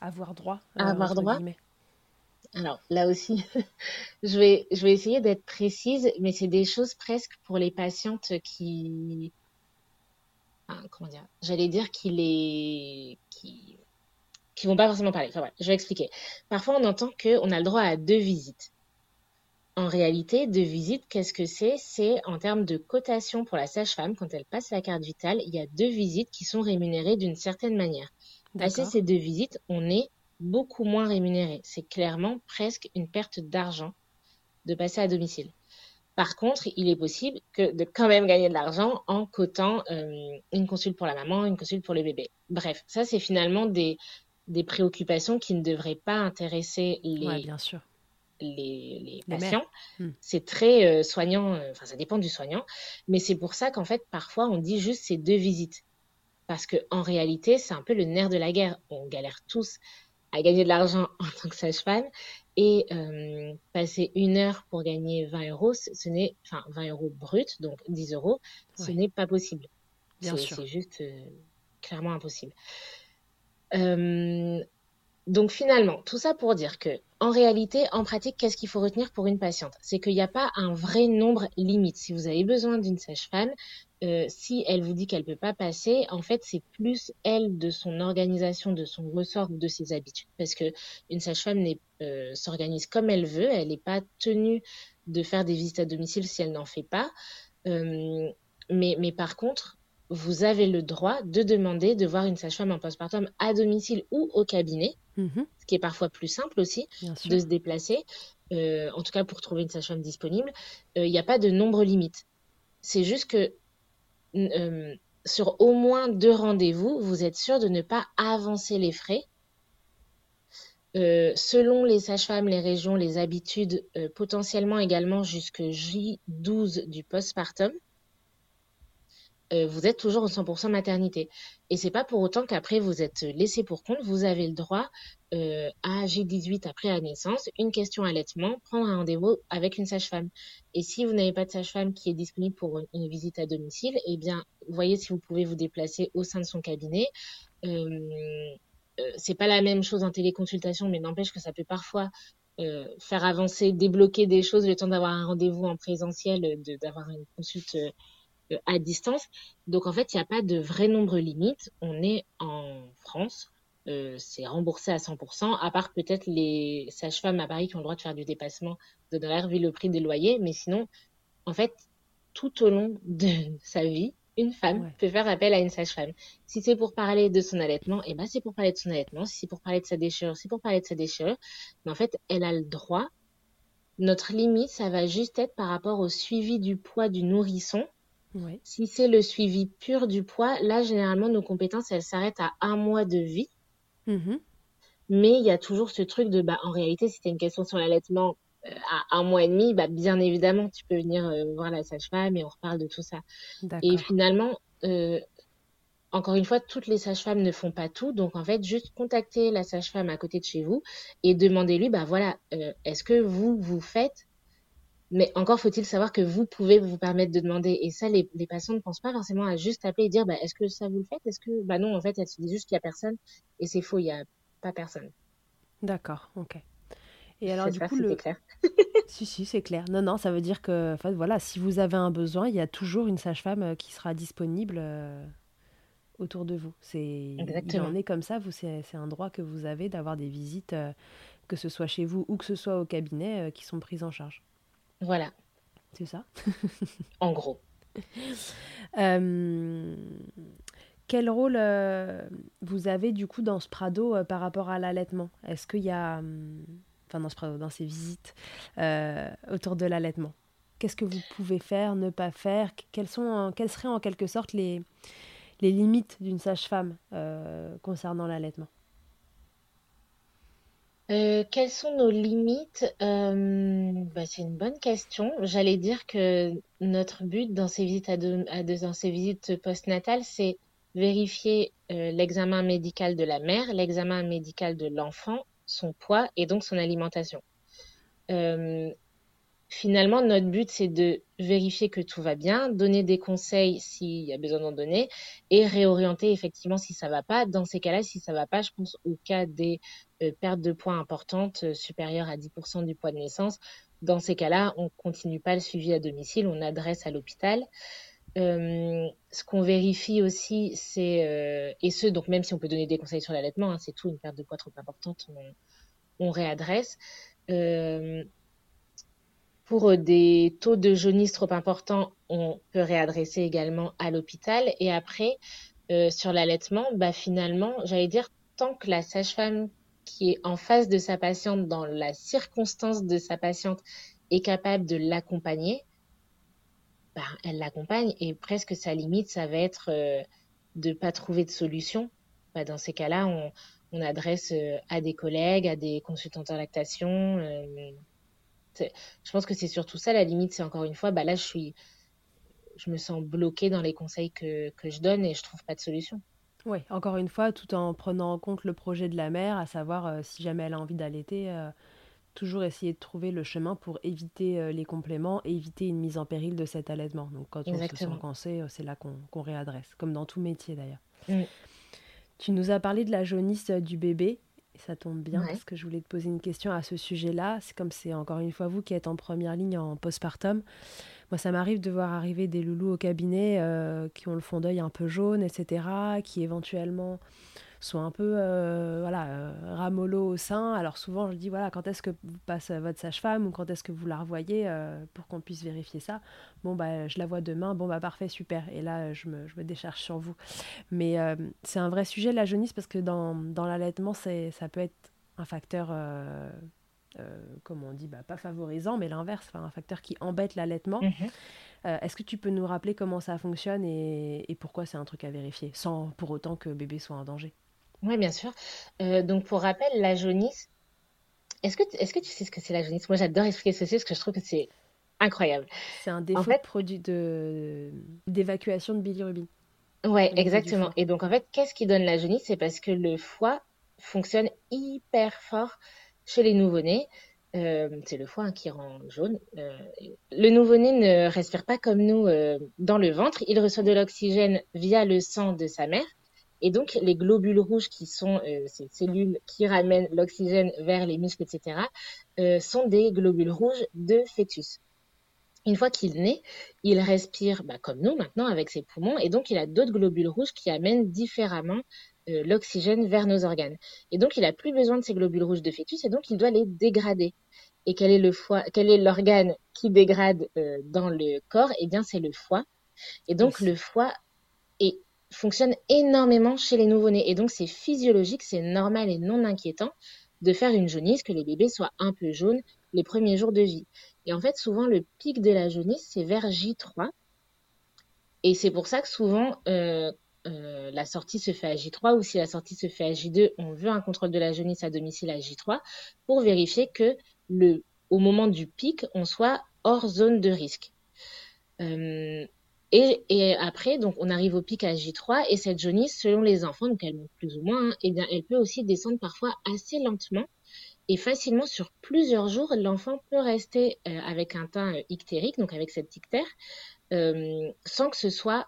avoir droit euh, Avoir droit alors là aussi, je vais, je vais essayer d'être précise, mais c'est des choses presque pour les patientes qui, comment dire, j'allais dire qu'il est, qui, qui vont pas forcément parler. Enfin, je vais expliquer. Parfois, on entend qu'on a le droit à deux visites. en réalité, deux visites, qu'est-ce que c'est? C'est en termes de cotation pour la sage-femme, quand elle passe la carte vitale, il y a deux visites qui sont rémunérées d'une certaine manière. Passer ces deux visites, on est beaucoup moins rémunéré. C'est clairement presque une perte d'argent de passer à domicile. Par contre, il est possible que de quand même gagner de l'argent en cotant euh, une consulte pour la maman, une consulte pour le bébé. Bref, ça c'est finalement des, des préoccupations qui ne devraient pas intéresser les, bien sûr les, patients. Hmm. C'est très euh, soignant, euh, enfin ça dépend du soignant, mais c'est pour ça qu'en fait parfois on dit juste ces deux visites. Parce qu'en réalité, c'est un peu le nerf de la guerre. On galère tous à gagner de l'argent en tant que sage-femme et euh, passer une heure pour gagner 20 euros, ce n'est, enfin 20 euros brut, donc 10 euros, ce n'est pas possible. C'est juste clairement impossible. donc finalement, tout ça pour dire que en réalité, en pratique, qu'est-ce qu'il faut retenir pour une patiente? C'est qu'il n'y a pas un vrai nombre limite. Si vous avez besoin d'une sage-femme, euh, si elle vous dit qu'elle ne peut pas passer, en fait, c'est plus elle de son organisation, de son ressort ou de ses habitudes. Parce que une sage-femme euh, s'organise comme elle veut, elle n'est pas tenue de faire des visites à domicile si elle n'en fait pas. Euh, mais, mais par contre, vous avez le droit de demander de voir une sage-femme en postpartum à domicile ou au cabinet, mhm. ce qui est parfois plus simple aussi de se déplacer, euh, en tout cas pour trouver une sage-femme disponible. Il euh, n'y a pas de nombre limite. C'est juste que euh, sur au moins deux rendez-vous, vous êtes sûr de ne pas avancer les frais? selon les sages-femmes, les régions, les habitudes, potentiellement également jusque J12 du postpartum. Euh, vous êtes toujours en 100% maternité. Et c'est pas pour autant qu'après vous êtes laissé pour compte. Vous avez le droit euh, à G18 après la naissance, une question allaitement, prendre un rendez-vous avec une sage-femme. Et si vous n'avez pas de sage-femme qui est disponible pour une, visite à domicile, eh bien, voyez si vous pouvez vous déplacer au sein de son cabinet. Euh, c'est pas la même chose en téléconsultation, mais n'empêche que ça peut parfois faire avancer, débloquer des choses le temps d'avoir un rendez-vous en présentiel, d'avoir une consulte euh, à distance. Donc en fait, il n'y a pas de vrai nombre limite. On est en France. Euh, c'est remboursé à 100%, à part peut-être les sages-femmes à Paris qui ont le droit de faire du dépassement d'honoraires vu le prix des loyers. Mais sinon, en fait, tout au long de sa vie, une femme peut faire appel à une sage-femme. Si c'est pour parler de son allaitement, et eh ben c'est pour parler de son allaitement. Si c'est pour parler de sa déchirure, c'est pour parler de sa déchirure. Mais en fait, elle a le droit. Notre limite, ça va juste être par rapport au suivi du poids du nourrisson si c'est le suivi pur du poids, là, généralement, nos compétences, elles s'arrêtent à un mois de vie. Mm-hmm. Mais il y a toujours ce truc de, bah, en réalité, si tu une question sur l'allaitement euh, à un mois et demi, bah, bien évidemment, tu peux venir euh, voir la sage-femme et on reparle de tout ça. Et finalement, euh, encore une fois, toutes les sages-femmes ne font pas tout. Donc, en fait, juste contacter la sage-femme à côté de chez vous et demandez-lui, bah voilà, est-ce que vous, vous faites mais encore faut-il savoir que vous pouvez vous permettre de demander. Et ça, les, patients ne pensent pas forcément à juste appeler et dire bah, est-ce que ça vous le faites Est-ce que. Bah non, en fait, elle se dit juste qu'il n'y a personne. Et c'est faux, il n'y a pas personne. D'accord, ok. Et alors, du coup, le... clair. si, si, c'est clair. Non, non, ça veut dire que, en fait, voilà, si vous avez un besoin, il y a toujours une sage-femme euh, qui sera disponible euh, autour de vous. C'est, Exactement. Il en est comme ça. Vous, c'est, un droit que vous avez d'avoir des visites, euh, que ce soit chez vous ou que ce soit au cabinet, qui sont prises en charge. Voilà. C'est ça. En gros. Euh, quel rôle euh, vous avez du coup dans ce Prado euh, par rapport à l'allaitement? Est-ce qu'il y a, enfin dans ce Prado, dans ces visites autour de l'allaitement? Qu'est-ce que vous pouvez faire, ne pas faire? Quelles, sont, quelles seraient en quelque sorte les, les limites d'une sage-femme concernant l'allaitement? Euh, quelles sont nos limites? Euh, bah, C'est une bonne question. J'allais dire que notre but dans ces visites, visites postnatales, c'est vérifier euh, l'examen médical de la mère, l'examen médical de l'enfant, son poids et donc son alimentation. Finalement, notre but, c'est de vérifier que tout va bien, donner des conseils s'il y a besoin d'en donner et réorienter effectivement si ça va pas. Dans ces cas-là, si ça va pas, je pense au cas des euh, pertes de poids importantes euh, supérieures à 10% du poids de naissance. Dans ces cas-là, on continue pas le suivi à domicile, on adresse à l'hôpital. Euh, ce qu'on vérifie aussi, c'est, et ce, donc même si on peut donner des conseils sur l'allaitement, hein, c'est tout, une perte de poids trop importante, on, on réadresse pour des taux de jaunisse trop importants, on peut réadresser également à l'hôpital. Et après, sur l'allaitement, bah finalement, j'allais dire, tant que la sage-femme qui est en face de sa patiente, dans la circonstance de sa patiente, est capable de l'accompagner, ben, elle l'accompagne et presque sa limite, ça va être euh, de ne pas trouver de solution. Ben, dans ces cas-là, on, adresse euh, à des collègues, à des consultants en lactation. Euh, je pense que c'est surtout ça la limite. C'est encore une fois, bah là, je suis, je me sens bloquée dans les conseils que, que je donne et je trouve pas de solution. Oui, encore une fois, tout en prenant en compte le projet de la mère, à savoir euh, si jamais elle a envie d'allaiter, euh, toujours essayer de trouver le chemin pour éviter euh, les compléments et éviter une mise en péril de cet allaitement. Donc quand on se sent cancé, c'est là qu'on réadresse, comme dans tout métier d'ailleurs. Tu nous as parlé de la jaunisse du bébé. Et ça tombe bien parce que je voulais te poser une question à ce sujet-là. C'est comme c'est encore une fois vous qui êtes en première ligne en postpartum. Moi, ça m'arrive de voir arriver des loulous au cabinet euh, qui ont le fond d'œil un peu jaune, etc., qui éventuellement sont un peu euh, voilà, euh, au sein. Alors souvent, je dis, voilà, quand est-ce que vous passez votre sage-femme ou quand est-ce que vous la revoyez euh, pour qu'on puisse vérifier ça? Bon, bah, je la vois demain. Bon, bah, parfait, super. Et là, je me, je décharge sur vous. Mais c'est un vrai sujet, la jaunisse, parce que dans, dans l'allaitement, ça peut être un facteur comme on dit, bah, pas favorisant, mais l'inverse, un facteur qui embête l'allaitement. Mhm. Euh, est-ce que tu peux nous rappeler comment ça fonctionne et, pourquoi c'est un truc à vérifier, sans pour autant que bébé soit en danger? Oui, bien sûr. Euh, donc, pour rappel, la jaunisse, est-ce que, est que tu sais ce que c'est la jaunisse? Moi, j'adore expliquer ce que c'est parce que je trouve que c'est incroyable. C'est un défaut de produit de, d'évacuation de bilirubine. Ouais, exactement. Et donc, en fait, qu'est-ce qui donne la jaunisse? C'est parce que le foie fonctionne hyper fort chez les nouveau-nés, euh, c'est le foie qui rend jaune. Euh, le nouveau-né ne respire pas comme nous euh, dans le ventre. Il reçoit de l'oxygène via le sang de sa mère. Et donc, les globules rouges, qui sont ces cellules qui ramènent l'oxygène vers les muscles, etc., sont des globules rouges de fœtus. Une fois qu'il naît, il respire bah, comme nous maintenant avec ses poumons et donc il a d'autres globules rouges qui amènent différemment l'oxygène vers nos organes. Et donc, il a plus besoin de ces globules rouges de fœtus et donc il doit les dégrader. Et quel est le foie, quel est l'organe qui dégrade euh, dans le corps? Eh bien, c'est le foie. Et donc, le foie est, fonctionne énormément chez les nouveau-nés. Et donc, c'est physiologique, c'est normal et non inquiétant de faire une jaunisse, que les bébés soient un peu jaunes les premiers jours de vie. Et en fait, souvent, le pic de la jaunisse, c'est vers J3. Et c'est pour ça que souvent, euh, euh, la sortie se fait à J3 ou si la sortie se fait à J2, on veut un contrôle de la jaunisse à domicile à J3 pour vérifier que au moment du pic, on soit hors zone de risque. Euh, et, après, donc, on arrive au pic à J3 et cette jaunisse, selon les enfants, donc elle monte plus ou moins, hein, eh elle peut aussi descendre parfois assez lentement et facilement sur plusieurs jours. L'enfant peut rester euh, avec un teint ictérique, donc avec cette ictère, sans que ce soit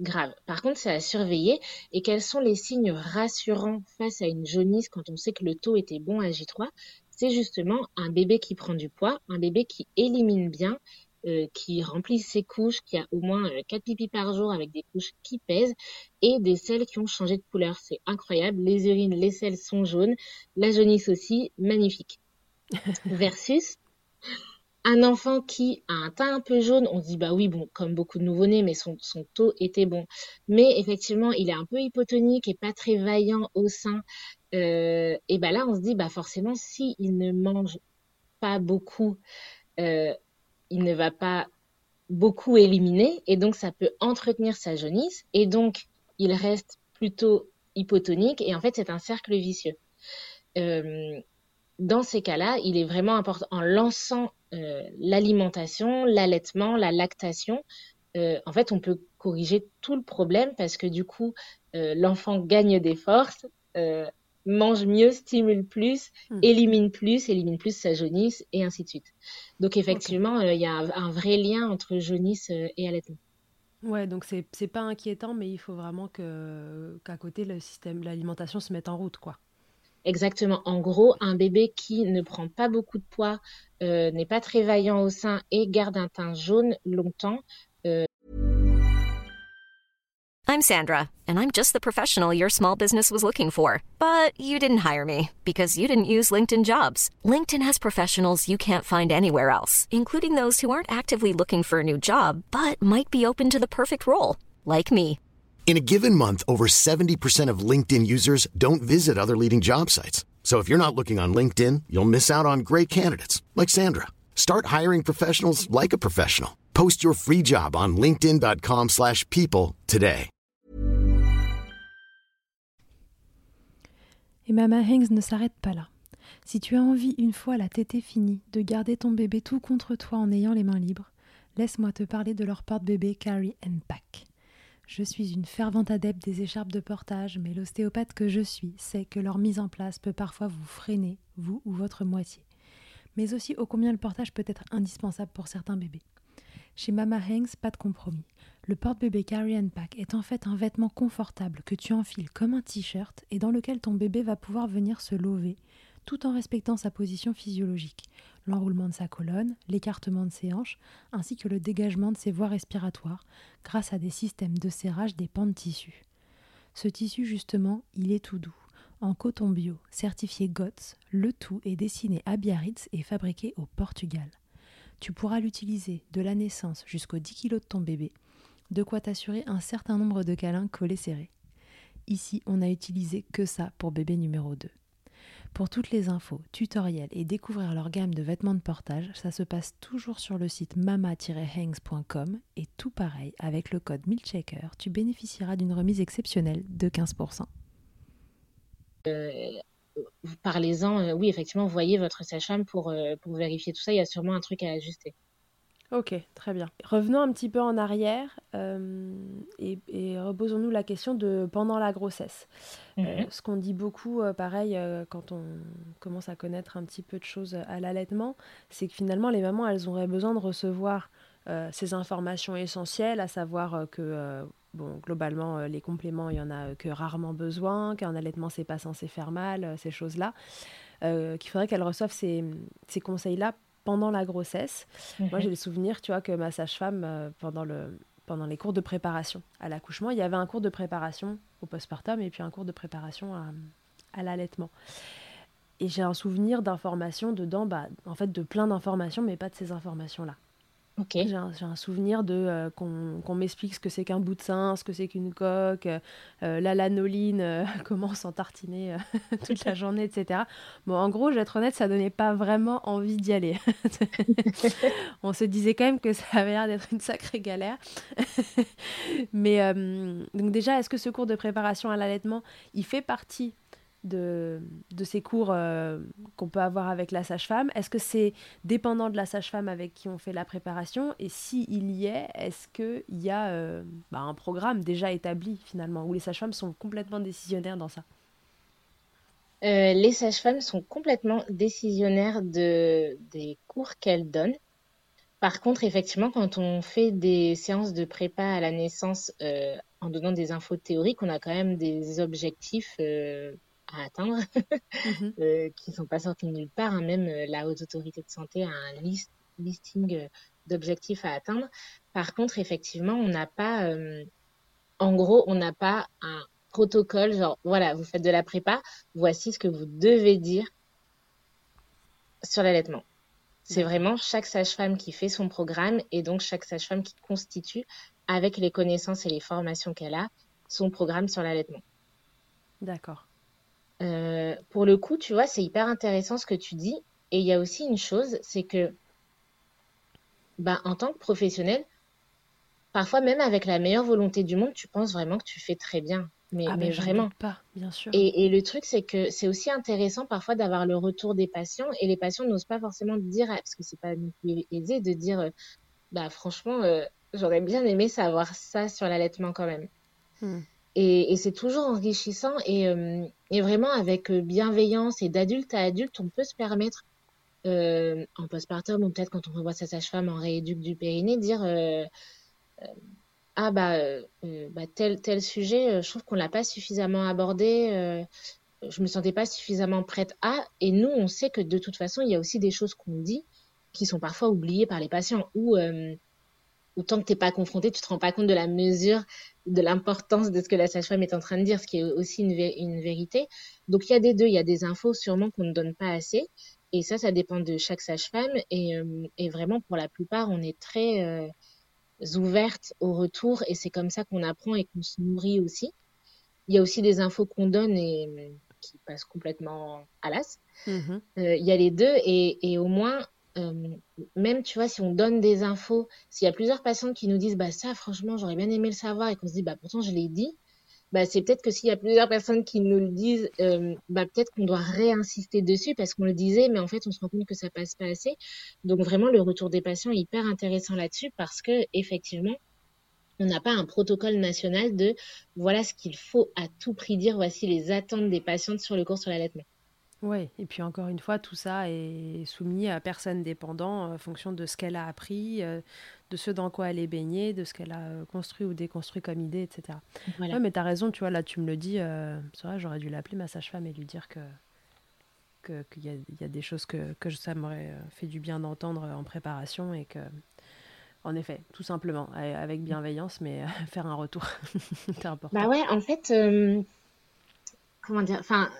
grave. Par contre, c'est à surveiller. Et quels sont les signes rassurants face à une jaunisse quand on sait que le taux était bon à J3 C'est justement un bébé qui prend du poids, un bébé qui élimine bien, euh, qui remplit ses couches, qui a au moins euh, 4 pipis par jour avec des couches qui pèsent et des selles qui ont changé de couleur. C'est incroyable. Les urines, les selles sont jaunes. La jaunisse aussi, magnifique. Versus un enfant qui a un teint un peu jaune, on se dit bah oui, bon, comme beaucoup de nouveau-nés, mais son, taux était bon. Mais effectivement, il est un peu hypotonique et pas très vaillant au sein. Euh, et bah là, on se dit bah forcément, si ne mange pas beaucoup, euh, il ne va pas beaucoup éliminer et donc ça peut entretenir sa jaunisse et donc il reste plutôt hypotonique et en fait c'est un cercle vicieux. Euh, dans ces cas-là, il est vraiment important, en lançant l'alimentation, l'allaitement, la lactation, euh, en fait, on peut corriger tout le problème parce que du coup, euh, l'enfant gagne des forces, mange mieux, stimule plus, hmm. élimine plus, élimine plus sa jaunisse et ainsi de suite. Donc effectivement, il y a un, vrai lien entre jaunisse et allaitement. Ouais, donc c'est pas inquiétant, mais il faut vraiment que qu'à côté le système, l'alimentation se mette en route, quoi. Exactement. En gros, un bébé qui ne prend pas beaucoup de poids, euh, n'est pas très vaillant au sein et garde un teint jaune longtemps. Euh... I'm Sandra, and I'm just the professional your small business was looking for. But you didn't hire me because you didn't use LinkedIn jobs. LinkedIn has professionals you can't find anywhere else, including those who aren't actively looking for a new job but might be open to the perfect role, like me. In a given month, over 70% of LinkedIn users don't visit other leading job sites. So if you're not looking on LinkedIn, you'll miss out on great candidates like Sandra. Start hiring professionals like a professional. Post your free job on linkedin.com/people today. Et Mama Hanks ne s'arrête pas là. Si tu as envie, une fois la tétée finie, de garder ton bébé tout contre toi en ayant les mains libres, laisse-moi te parler de leur porte-bébé Carry and Pack. Je suis une fervente adepte des écharpes de portage, mais l'ostéopathe que je suis sait que leur mise en place peut parfois vous freiner, vous ou votre moitié. Mais aussi ô combien le portage peut être indispensable pour certains bébés. Chez Mama Hanks, pas de compromis. Le porte-bébé Carry and Pack est en fait un vêtement confortable que tu enfiles comme un t-shirt et dans lequel ton bébé va pouvoir venir se lever tout en respectant sa position physiologique, l'enroulement de sa colonne, l'écartement de ses hanches, ainsi que le dégagement de ses voies respiratoires, grâce à des systèmes de serrage des pans de tissu. Ce tissu, justement, il est tout doux. En coton bio, certifié GOTS, le tout est dessiné à Biarritz et fabriqué au Portugal. Tu pourras l'utiliser de la naissance jusqu'aux 10 kg de ton bébé, de quoi t'assurer un certain nombre de câlins collés serrés. Ici, on n'a utilisé que ça pour bébé numéro 2. Pour toutes les infos, tutoriels et découvrir leur gamme de vêtements de portage, ça se passe toujours sur le site mama-hangs.com et tout pareil, avec le code MILCHECKER, tu bénéficieras d'une remise exceptionnelle de 15%. Euh, Parlez-en, euh, oui, effectivement, voyez votre sage-femme euh, pour vérifier tout ça. Il y a sûrement un truc à ajuster. Ok, très bien. Revenons un petit peu en arrière euh, et, et reposons-nous la question de pendant la grossesse. Euh, Mhm. ce qu'on dit beaucoup, euh, pareil, quand on commence à connaître un petit peu de choses à l'allaitement, c'est que finalement les mamans, elles auraient besoin de recevoir ces informations essentielles, à savoir que bon, globalement, les compléments, il y en a que rarement besoin, qu'un allaitement, c'est pas censé faire mal, ces choses-là, qu'il faudrait qu'elles reçoivent ces, ces conseils-là pendant la grossesse. Moi, Mhm. j'ai le souvenir, tu vois, que ma sage-femme, euh, pendant, le, pendant les cours de préparation à l'accouchement, il y avait un cours de préparation au postpartum et puis un cours de préparation à, à l'allaitement. Et j'ai un souvenir d'informations dedans, bah, en fait, de plein d'informations, mais pas de ces informations-là. J'ai un, souvenir de euh, qu'on m'explique ce que c'est qu'un bout de sein, ce que c'est qu'une coque, euh, euh, la lanoline, euh, comment s'en tartiner toute la journée, etc. Bon, en gros, je vais être honnête, ça donnait pas vraiment envie d'y aller. On se disait quand même que ça avait l'air d'être une sacrée galère. Mais donc déjà, est-ce que ce cours de préparation à l'allaitement, il fait partie de, ces cours euh, qu'on peut avoir avec la sage-femme. Est-ce que c'est dépendant de la sage-femme avec qui on fait la préparation? Et s'il y est, est-ce qu'il y a euh, bah, un programme déjà établi finalement, où les sages-femmes sont complètement décisionnaires dans ça? Euh, les sages-femmes sont complètement décisionnaires de, des cours qu'elles donnent. Par contre, effectivement, quand on fait des séances de prépa à la naissance en donnant des infos théoriques, on a quand même des objectifs à atteindre euh, qui sont pas sortis de nulle part. hein. Même euh, la Haute Autorité de Santé a un list- listing euh, d'objectifs à atteindre. Par contre, effectivement, on n'a pas, euh, en gros, on n'a pas un protocole, genre, voilà, vous faites de la prépa, voici ce que vous devez dire sur l'allaitement. C'est vraiment chaque sage-femme qui fait son programme et donc chaque sage-femme qui constitue, avec les connaissances et les formations qu'elle a, son programme sur l'allaitement. D'accord. Euh, pour le coup, tu vois, c'est hyper intéressant ce que tu dis. Et il y a aussi une chose, c'est que, bah, en tant que professionnel, parfois même avec la meilleure volonté du monde, tu penses vraiment que tu fais très bien. Mais, ah, mais vraiment. pas, bien sûr. Et, et le truc, c'est que c'est aussi intéressant parfois d'avoir le retour des patients et les patients n'osent pas forcément dire, parce que c'est pas aisé de dire, euh, bah franchement, euh, j'aurais bien aimé savoir ça sur l'allaitement quand même. Hmm. Et, c'est toujours enrichissant et, euh, vraiment avec euh, bienveillance et d'adulte à adulte, on peut se permettre euh, en postpartum ou peut-être quand on revoit sa sage-femme en rééduque du périnée, dire ah bah, bah tel tel sujet, je trouve qu'on l'a pas suffisamment abordé, je me sentais pas suffisamment prête à. Et nous, on sait que de toute façon, il y a aussi des choses qu'on dit qui sont parfois oubliées par les patients ou euh, ou tant que t'es pas confronté, tu te rends pas compte de la mesure de l'importance de ce que la sage-femme est en train de dire, ce qui est aussi une, une vérité. Donc il y a des deux, il y a des infos sûrement qu'on ne donne pas assez. Et ça, ça dépend de chaque sage-femme. Et, euh, et, vraiment, pour la plupart, on est très euh, ouverte au retour. Et c'est comme ça qu'on apprend et qu'on se nourrit aussi. Il y a aussi des infos qu'on donne et euh, qui passent complètement à l'as. Mm-hmm. Il y a les deux. Et, et au moins, euh, même, tu vois, si on donne des infos, s'il y a plusieurs patients qui nous disent, bah ça, franchement, j'aurais bien aimé le savoir, et qu'on se dit, bah pourtant, je l'ai dit, bah c'est peut-être que s'il y a plusieurs personnes qui nous le disent, euh, bah peut-être qu'on doit réinsister dessus parce qu'on le disait, mais en fait, on se rend compte que ça passe pas assez. Donc vraiment, le retour des patients est hyper intéressant là-dessus parce que effectivement, on n'a pas un protocole national de voilà ce qu'il faut à tout prix dire, voici les attentes des patientes sur le cours sur l'allaitement. Oui, et puis encore une fois, tout ça est soumis à personne dépendant en fonction de ce qu'elle a appris, euh, de ce dans quoi elle est baignée, de ce qu'elle a euh, construit ou déconstruit comme idée, etc. Voilà. mais tu as raison, tu vois, là tu me le dis, euh, c'est vrai, j'aurais dû l'appeler ma sage-femme et lui dire que qu'il y, y, a des choses que, que ça m'aurait fait du bien d'entendre en préparation et que, en effet, tout simplement, avec bienveillance, mais faire un retour, c'est important. Bah ouais, en fait, comment dire, enfin,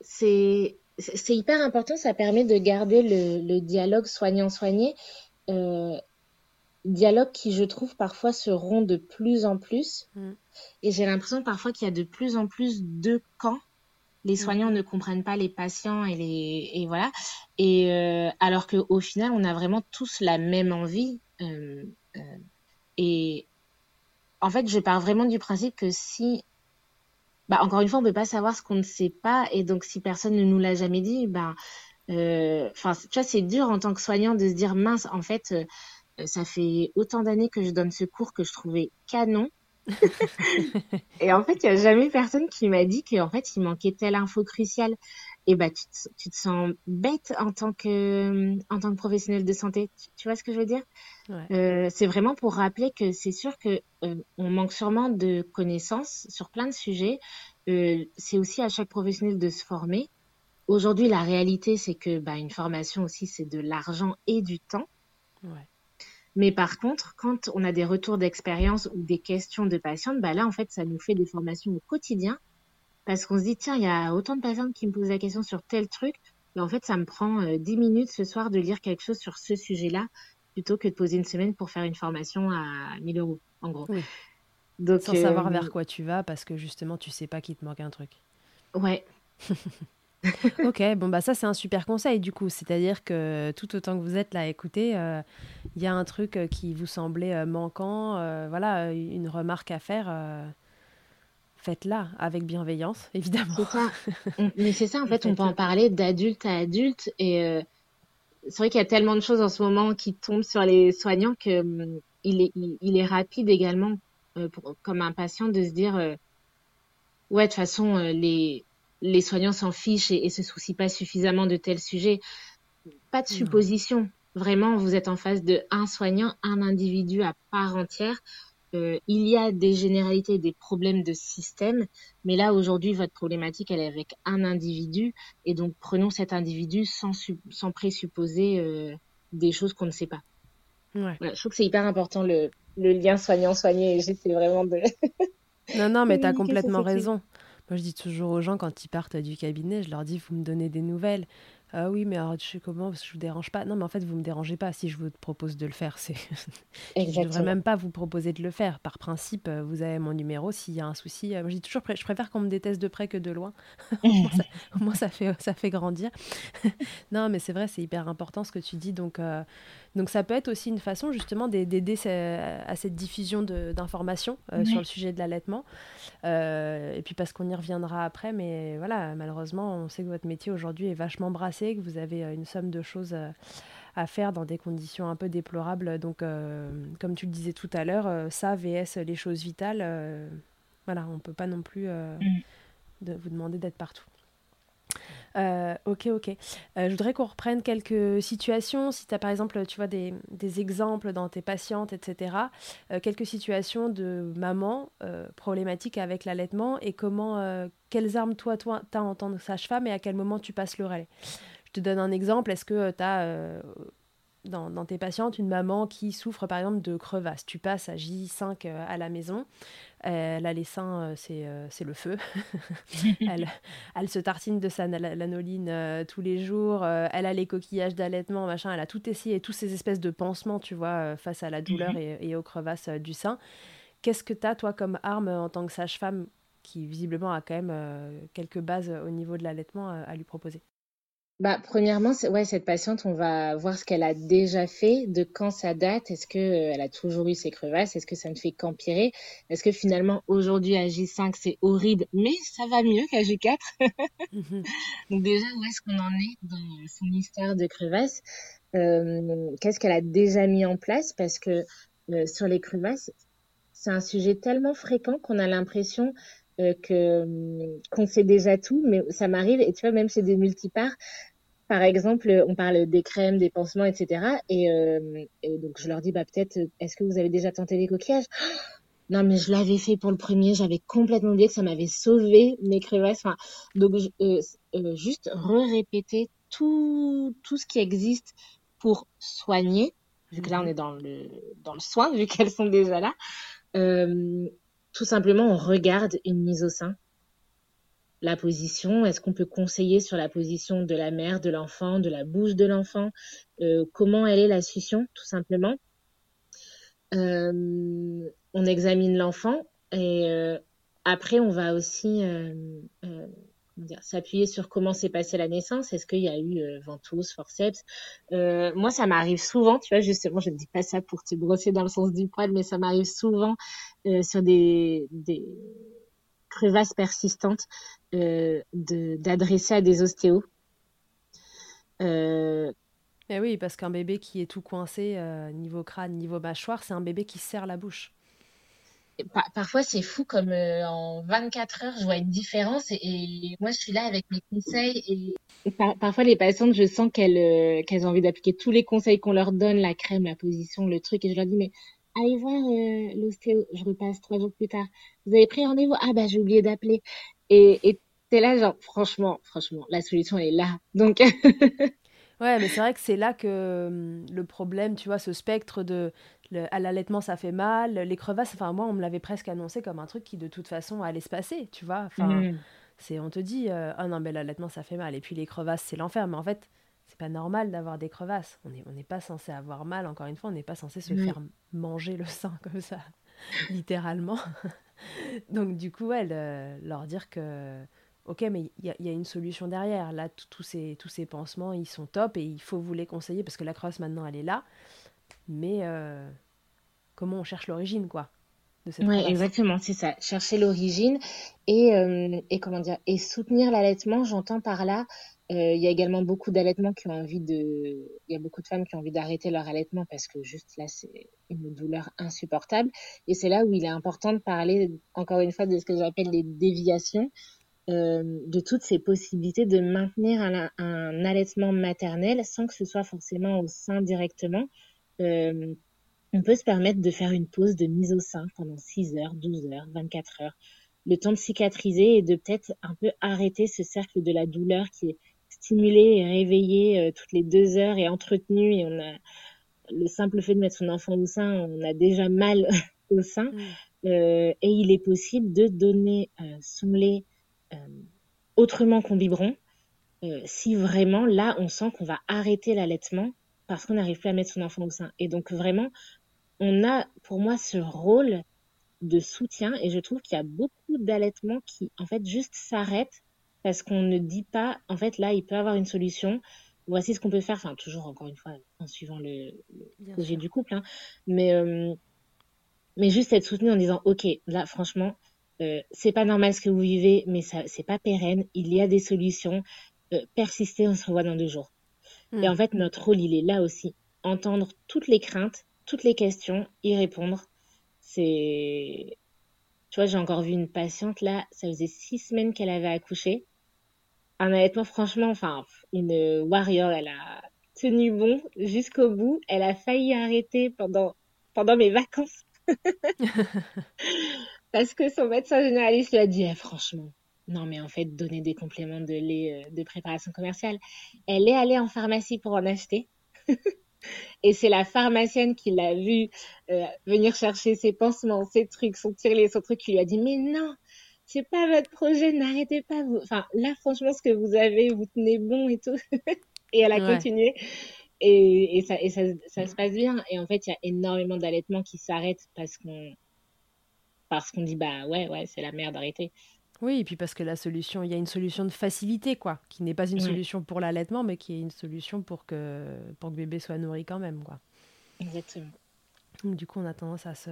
c'est c'est hyper important, ça permet de garder le, le dialogue soignant-soigné. Euh, dialogue qui, je trouve, parfois se rompt de plus en plus. Mm. Et j'ai l'impression parfois qu'il y a de plus en plus de camps. Les mm. soignants ne comprennent pas les patients et les et voilà. Et euh, alors qu'au final, on a vraiment tous la même envie. Euh, euh, et en fait, je pars vraiment du principe que si bah, encore une fois, on peut pas savoir ce qu'on ne sait pas. Et donc, si personne ne nous l'a jamais dit, bah, euh, enfin, tu vois, c'est dur en tant que soignant de se dire, mince, en fait, euh, ça fait autant d'années que je donne ce cours que je trouvais canon. et en fait, il y a jamais personne qui m'a dit qu'en fait, il manquait telle info cruciale. Et bah, tu te, tu te sens bête en tant que, en tant que professionnel de santé. Tu, vois ce que je veux dire? Ouais. euh, C'est vraiment pour rappeler que c'est sûr que euh, on manque sûrement de connaissances sur plein de sujets. Euh, c'est aussi à chaque professionnel de se former. Aujourd'hui, la réalité, c'est que bah, une formation aussi, c'est de l'argent et du temps. Ouais. Mais par contre, quand on a des retours d'expérience ou des questions de patientes, bah là, en fait, ça nous fait des formations au quotidien parce qu'on se dit, tiens, il y a autant de patientes qui me posent la question sur tel truc. Mais en fait, ça me prend euh, 10 minutes ce soir de lire quelque chose sur ce sujet-là plutôt que de poser une semaine pour faire une formation à 1000 euros, en gros. Oui. Donc, Sans euh, savoir vers quoi tu vas parce que justement, tu sais pas qu'il te manque un truc. Ouais. ok, bon bah ça c'est un super conseil du coup, c'est-à-dire que tout autant que vous êtes là à écouter, il euh, y a un truc euh, qui vous semblait euh, manquant, euh, voilà, une remarque à faire, euh, faites-la avec bienveillance, évidemment. Ça. Mais c'est ça en fait, on peut en parler d'adulte à adulte et euh, c'est vrai qu'il y a tellement de choses en ce moment qui tombent sur les soignants que hum, il est, il, il, est rapide également pour, comme un patient de se dire ouais de toute façon les les soignants s'en fichent et, et, se soucient pas suffisamment de tels sujets. Pas de supposition. Vraiment, vous êtes en face de un soignant, un individu à part entière. Il y a des généralités, des problèmes de système, mais là aujourd'hui votre problématique elle est avec un individu et donc prenons cet individu sans, sans présupposer euh, des choses qu'on ne sait pas. Ouais. Voilà, je trouve que c'est hyper important le, le lien soignant-soigné et j'essaie vraiment de... non, non, mais tu as complètement raison. Moi, je dis toujours aux gens quand ils partent du cabinet, je leur dis, vous me donnez des nouvelles. Ah oui, mais alors, je sais comment, parce que je vous dérange pas. Non, mais en fait, vous me dérangez pas si je vous propose de le faire. C'est... je ne devrais même pas vous proposer de le faire. Par principe, euh, vous avez mon numéro. S'il y a un souci, euh, je dis toujours, je préfère qu'on me déteste de près que de loin. au, moins, ça, au moins, ça, fait, ça fait grandir. non, mais c'est vrai, c'est hyper important ce que tu dis. Donc, euh, donc ça peut être aussi une façon justement d'aider à cette diffusion d'informations euh, oui. sur le sujet de l'allaitement. Euh, et puis parce qu'on y reviendra après, mais voilà, malheureusement, on sait que votre métier aujourd'hui est vachement brassé, que vous avez une somme de choses à faire dans des conditions un peu déplorables. Donc, euh, comme tu le disais tout à l'heure, ça, VS, les choses vitales, voilà, on ne peut pas non plus mm. de vous demander d'être partout. Euh, ok, ok. Euh, je voudrais qu'on reprenne quelques situations. Si tu as par exemple, tu vois, des, des, exemples dans tes patientes, etc. Euh, quelques situations de maman problématiques avec l'allaitement et comment, quelles armes toi, toi, as en tant que sage-femme et à quel moment tu passes le relais. Je te donne un exemple. Est-ce que tu as dans, tes patientes une maman qui souffre par exemple de crevasse. Tu passes à J5 à la maison, elle a les seins, c'est le feu. elle, elle, se tartine de sa lanoline tous les jours, elle a les coquillages d'allaitement, machin, elle a tout essayé, tous ces espèces de pansements, tu vois, face à la douleur mhm. et, et, aux crevasses du sein. Qu'est-ce que tu as, toi, comme arme en tant que sage-femme qui visiblement a quand même quelques bases au niveau de l'allaitement à lui proposer? Bah, premièrement, ouais, cette patiente, on va voir ce qu'elle a déjà fait, de quand ça date. Est-ce que euh, elle a toujours eu ses crevasses? Est-ce que ça ne fait qu'empirer? Est-ce que finalement aujourd'hui à J5 c'est horrible, mais ça va mieux qu'à J4 mhm. Donc déjà, où est-ce qu'on en est dans son histoire de crevasses? Euh, Qu'est-ce qu'elle a déjà mis en place? Parce que euh, sur les crevasses, c'est un sujet tellement fréquent qu'on a l'impression euh, que qu'on sait déjà tout, mais ça m'arrive, et tu vois, même chez des multiparts, par exemple, on parle des crèmes, des pansements, etc. Et, euh, et donc, je leur dis, bah, peut-être, est-ce que vous avez déjà tenté les coquillages? Non, mais je l'avais fait pour le premier, j'avais complètement oublié que ça m'avait sauvé mes crevasses. Enfin, donc, euh, euh, juste re-répéter tout, tout ce qui existe pour soigner, vu que là, on est dans le, dans le soin, vu qu'elles sont déjà là. Euh, tout simplement, on regarde une mise au sein. La position, est-ce qu'on peut conseiller sur la position de la mère, de l'enfant, de la bouche de l'enfant? Euh, Comment elle est la succion, tout simplement? Euh, On examine l'enfant et euh, après, on va aussi s'appuyer sur comment s'est passée la naissance. Est-ce qu'il y a eu ventouse, forceps? Moi, ça m'arrive souvent, tu vois, justement, je ne dis pas ça pour te brosser dans le sens du poil, mais ça m'arrive souvent euh, sur des, des crevasses persistantes euh, d'adresser à des ostéos. Euh, mais oui, parce qu'un bébé qui est tout coincé, niveau crâne, niveau mâchoire, c'est un bébé qui serre la bouche parfois c'est fou comme euh, en 24 heures je vois une différence et, moi je suis là avec mes conseils et, parfois les patientes je sens qu'elles euh, qu'elles ont envie d'appliquer tous les conseils qu'on leur donne la crème la position le truc et je leur dis mais allez voir euh, l'ostéo je repasse trois jours plus tard. Vous avez pris rendez-vous? Ah bah j'ai oublié d'appeler. Et et t'es là genre franchement franchement la solution est là. Donc Ouais, mais c'est vrai que c'est là que hum, le problème, tu vois, ce spectre de à l'allaitement ça fait mal, les crevasses, enfin moi on me l'avait presque annoncé comme un truc qui de toute façon allait se passer, tu vois. Enfin, mmh. c'est on te dit euh, ah non mais l'allaitement ça fait mal et puis les crevasses c'est l'enfer, mais en fait c'est pas normal d'avoir des crevasses. On n'est on pas censé avoir mal. Encore une fois, on n'est pas censé se faire manger le sein comme ça, littéralement. Donc du coup, elle leur dire que ok, mais il y, a une solution derrière. Là, tous ces, tous ces pansements, ils sont top et il faut vous les conseiller parce que la crevasse maintenant, elle est là. Mais euh, comment on cherche l'origine, quoi Oui, exactement, c'est ça. Chercher l'origine et, euh, et comment dire et soutenir l'allaitement. J'entends par là, il y a également beaucoup d'allaitements qui ont envie de, il y a beaucoup de femmes qui ont envie d'arrêter leur allaitement parce que juste là c'est une douleur insupportable. Et c'est là où il est important de parler encore une fois de ce que j'appelle les déviations. Euh, de toutes ces possibilités de maintenir un, un, allaitement maternel sans que ce soit forcément au sein directement. Euh, on peut se permettre de faire une pause de mise au sein pendant 6 heures, 12 heures, 24 heures, le temps de cicatriser et de peut-être un peu arrêter ce cercle de la douleur qui est stimulé et réveillé euh, toutes les deux heures et entretenu et on a le simple fait de mettre son enfant au sein, on a déjà mal au sein. Mm. Euh, et il est possible de donner euh, son lait autrement qu'en biberon, euh, si vraiment là on sent qu'on va arrêter l'allaitement parce qu'on n'arrive plus à mettre son enfant au sein. Et donc vraiment, on a pour moi ce rôle de soutien et je trouve qu'il y a beaucoup d'allaitements qui en fait juste s'arrêtent parce qu'on ne dit pas en fait là il peut avoir une solution voici ce qu'on peut faire enfin toujours encore une fois en suivant le, projet du couple hein. mais euh, mais juste être soutenu en disant ok là franchement euh, c'est pas normal ce que vous vivez, mais ça c'est pas pérenne. Il y a des solutions. Euh, persister, on se revoit dans deux jours. Hmm. Et en fait, notre rôle, il est là aussi. Entendre toutes les craintes, toutes les questions, y répondre. C'est, tu vois, j'ai encore vu une patiente là, ça faisait six semaines qu'elle avait accouché. Un allaitement, franchement, enfin, une warrior, elle a tenu bon jusqu'au bout. Elle a failli arrêter pendant pendant mes vacances. Parce que son médecin généraliste lui a dit, eh, franchement, non, mais en fait, donner des compléments de lait euh, de préparation commerciale. Elle est allée en pharmacie pour en acheter. Et c'est la pharmacienne qui l'a vu euh, venir chercher ses pansements, ses trucs, son tirelet, son truc, qui lui a dit mais non, c'est pas votre projet, n'arrêtez pas. Vous... Enfin là, franchement, ce que vous avez, vous tenez bon et tout. et elle a continué. Et, et, ça, et ça, ça, se passe bien. Et en fait, il y a énormément d'allaitements qui s'arrêtent parce qu'on parce qu'on dit bah ouais ouais c'est la merde d'arrêter. Oui, et puis parce que la solution, il y a une solution de facilité, quoi, qui n'est pas une solution pour l'allaitement, mais qui est une solution pour que, pour que bébé soit nourri quand même, quoi. Exactement. du coup, on a tendance à se,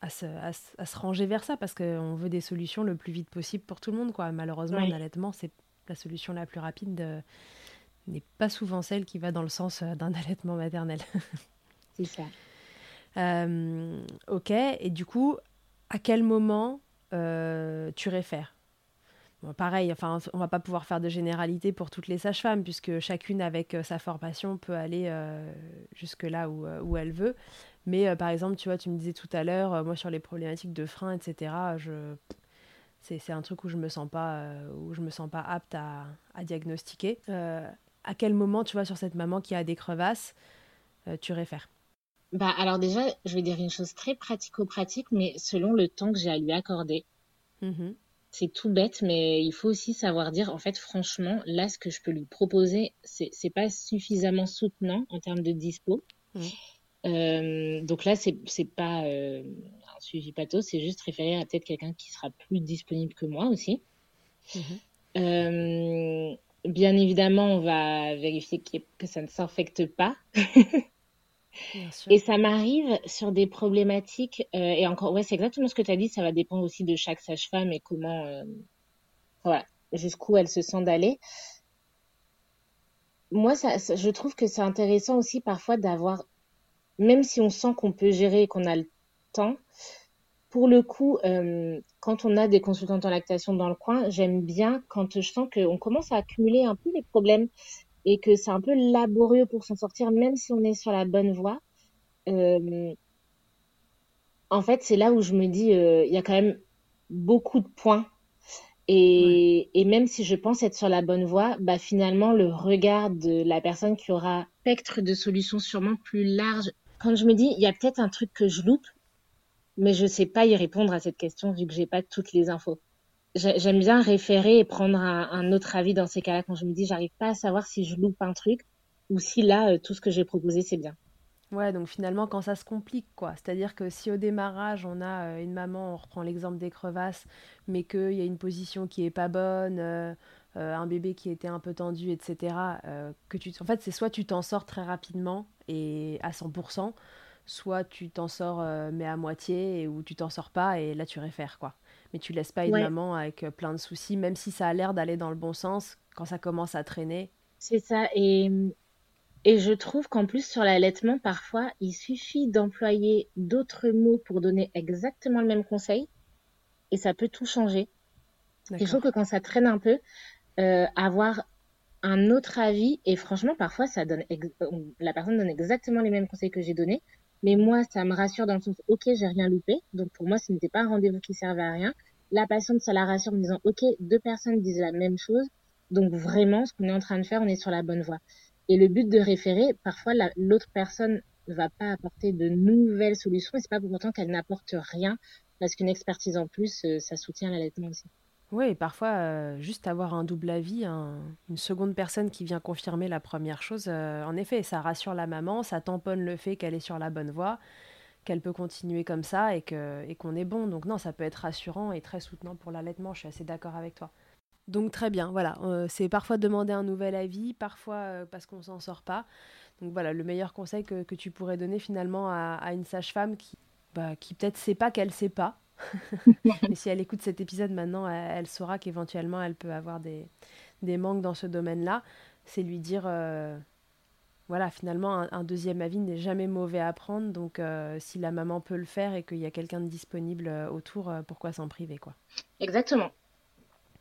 à se, à, se ranger vers ça, parce qu'on veut des solutions le plus vite possible pour tout le monde, quoi. Malheureusement, l'allaitement, c'est la solution la plus rapide, n'est pas souvent celle qui va dans le sens euh, d'un allaitement maternel. c'est ça. Euh, ok, et du coup, à quel moment euh, tu réfères? pareil, enfin, on va pas pouvoir faire de généralité pour toutes les sages-femmes, puisque chacune avec sa formation peut aller jusque là où, où, elle veut. Mais par exemple, tu vois, tu me disais tout à l'heure, moi sur les problématiques de frein, etc., je... c'est un truc où je me sens pas, où je me sens pas apte à, à diagnostiquer. à quel moment, tu vois, sur cette maman qui a des crevasses, tu réfères? Bah, alors déjà, je vais dire une chose très pratico-pratique, mais selon le temps que j'ai à lui accorder. Mmh c'est tout bête, mais il faut aussi savoir dire, en fait, franchement, là, ce que je peux lui proposer, c'est, c'est pas suffisamment soutenant en termes de dispo. Mmh. Euh, donc là, c'est, pas euh, un suivi pathos, c'est juste référer à peut-être quelqu'un qui sera plus disponible que moi aussi. Mmh euh, bien évidemment, on va vérifier que ça ne s'infecte pas. Et ça m'arrive sur des problématiques, euh, et encore, ouais, c'est exactement ce que tu as dit, ça va dépendre aussi de chaque sage-femme et comment, euh, voilà, jusqu'où elle se sent d'aller. Moi, ça, je trouve que c'est intéressant aussi parfois d'avoir, même si on sent qu'on peut gérer et qu'on a le temps, pour le coup, euh, quand on a des consultantes en lactation dans le coin, j'aime bien quand je sens qu'on commence à accumuler un peu les problèmes et que c'est un peu laborieux pour s'en sortir, même si on est sur la bonne voie. Euh, en fait, c'est là où je me dis, euh, il y a quand même beaucoup de points. Et, et, même si je pense être sur la bonne voie, bah finalement, le regard de la personne qui aura spectre de solutions sûrement plus large. Quand je me dis, il y a peut-être un truc que je loupe, mais je sais pas y répondre à cette question vu que j'ai pas toutes les infos j'aime bien référer et prendre un, autre avis dans ces cas-là quand je me dis j'arrive pas à savoir si je loupe un truc ou si là euh, tout ce que j'ai proposé c'est bien. Ouais, donc finalement quand ça se complique quoi, c'est-à-dire que si au démarrage on a euh, une maman, on reprend l'exemple des crevasses, mais qu'il y a une position qui est pas bonne, euh, un bébé qui était un peu tendu, etc. que tu, en fait c'est soit tu t'en sors très rapidement et à 100%, soit tu t'en sors mais à moitié ou tu t'en sors pas et là tu réfères quoi mais tu laisses pas une maman avec euh, plein de soucis, même si ça a l'air d'aller dans le bon sens, quand ça commence à traîner. C'est ça, et, et je trouve qu'en plus sur l'allaitement, parfois, il suffit d'employer d'autres mots pour donner exactement le même conseil, et ça peut tout changer. Et je trouve que quand ça traîne un peu, euh, avoir un autre avis, et franchement, parfois, ça donne la personne donne exactement les mêmes conseils que j'ai donnés, mais moi, ça me rassure dans le sens, ok, j'ai rien loupé. Donc pour moi, ce n'était pas un rendez-vous qui servait à rien. La patiente, ça la rassure en disant, ok, deux personnes disent la même chose. Donc vraiment, ce qu'on est en train de faire, on est sur la bonne voie. Et le but de référer, parfois, l'autre personne ne va pas apporter de nouvelles solutions et c'est pas pour autant qu'elle n'apporte rien parce qu'une expertise en plus, euh, ça soutient l'allaitement aussi. Oui, parfois, euh, juste avoir un double avis, une seconde personne qui vient confirmer la première chose, euh, en effet, ça rassure la maman, ça tamponne le fait qu'elle est sur la bonne voie, qu'elle peut continuer comme ça et qu'on est bon. Donc non, ça peut être rassurant et très soutenant pour l'allaitement, je suis assez d'accord avec toi. Donc très bien, voilà, euh, c'est parfois demander un nouvel avis, parfois parce qu'on s'en sort pas. Donc voilà, le meilleur conseil que, que tu pourrais donner finalement à, à une sage-femme qui, bah, qui peut-être sait pas qu'elle sait pas, Mais si elle écoute cet épisode maintenant, elle, saura qu'éventuellement elle peut avoir des, des, manques dans ce domaine-là. C'est lui dire, euh, voilà, finalement, un, deuxième avis n'est jamais mauvais à prendre. Donc, euh, si la maman peut le faire et qu'il y a quelqu'un de disponible euh, autour, pourquoi s'en priver, quoi? Exactement.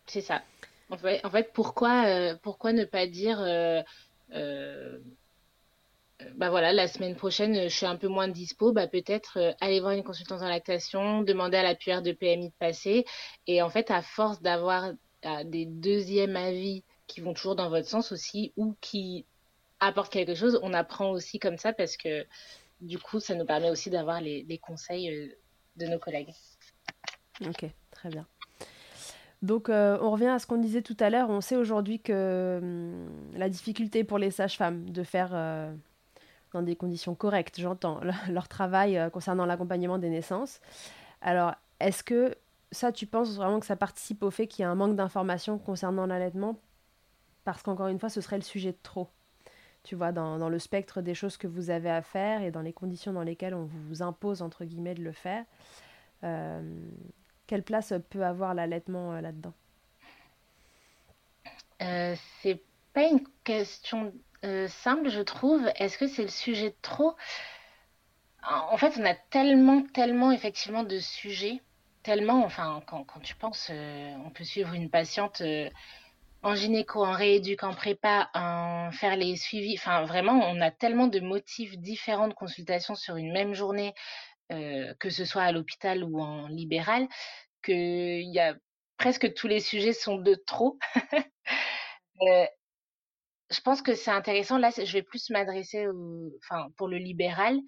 C'est ça. En fait, en fait pourquoi, pourquoi ne pas dire bah voilà, la semaine prochaine, je suis un peu moins dispo, bah peut-être euh, aller voir une consultante en lactation, demander à la PR de PMI de passer. Et en fait, à force d'avoir euh, des deuxièmes avis qui vont toujours dans votre sens aussi, ou qui apporte quelque chose, on apprend aussi comme ça parce que du coup, ça nous permet aussi d'avoir les, conseils de nos collègues. Ok, très bien. Donc euh, on revient à ce qu'on disait tout à l'heure. On sait aujourd'hui que hum, la difficulté pour les sages-femmes de faire euh, dans des conditions correctes, j'entends, leur travail euh, concernant l'accompagnement des naissances. Alors est-ce que ça, tu penses vraiment que ça participe au fait qu'il y a un manque d'informations concernant l'allaitement? Parce qu'encore une fois, ce serait le sujet de trop. Tu vois, dans, le spectre des choses que vous avez à faire et dans les conditions dans lesquelles on vous impose, entre guillemets, de le faire. Quelle place peut avoir l'allaitement euh, là-dedans? Euh, C'est pas une question euh, simple, je trouve. Est-ce que c'est le sujet de trop? En fait, on a tellement, tellement effectivement de sujets, tellement, enfin, quand, tu penses, on peut suivre une patiente en gynéco, en rééduc, en prépa, en faire les suivis. Enfin, vraiment, on a tellement de motifs différents de consultation sur une même journée, euh, que ce soit à l'hôpital ou en libéral, qu'il y a presque tous les sujets sont de trop. euh, je pense que c'est intéressant. Là, je vais plus m'adresser, enfin, pour le libéral.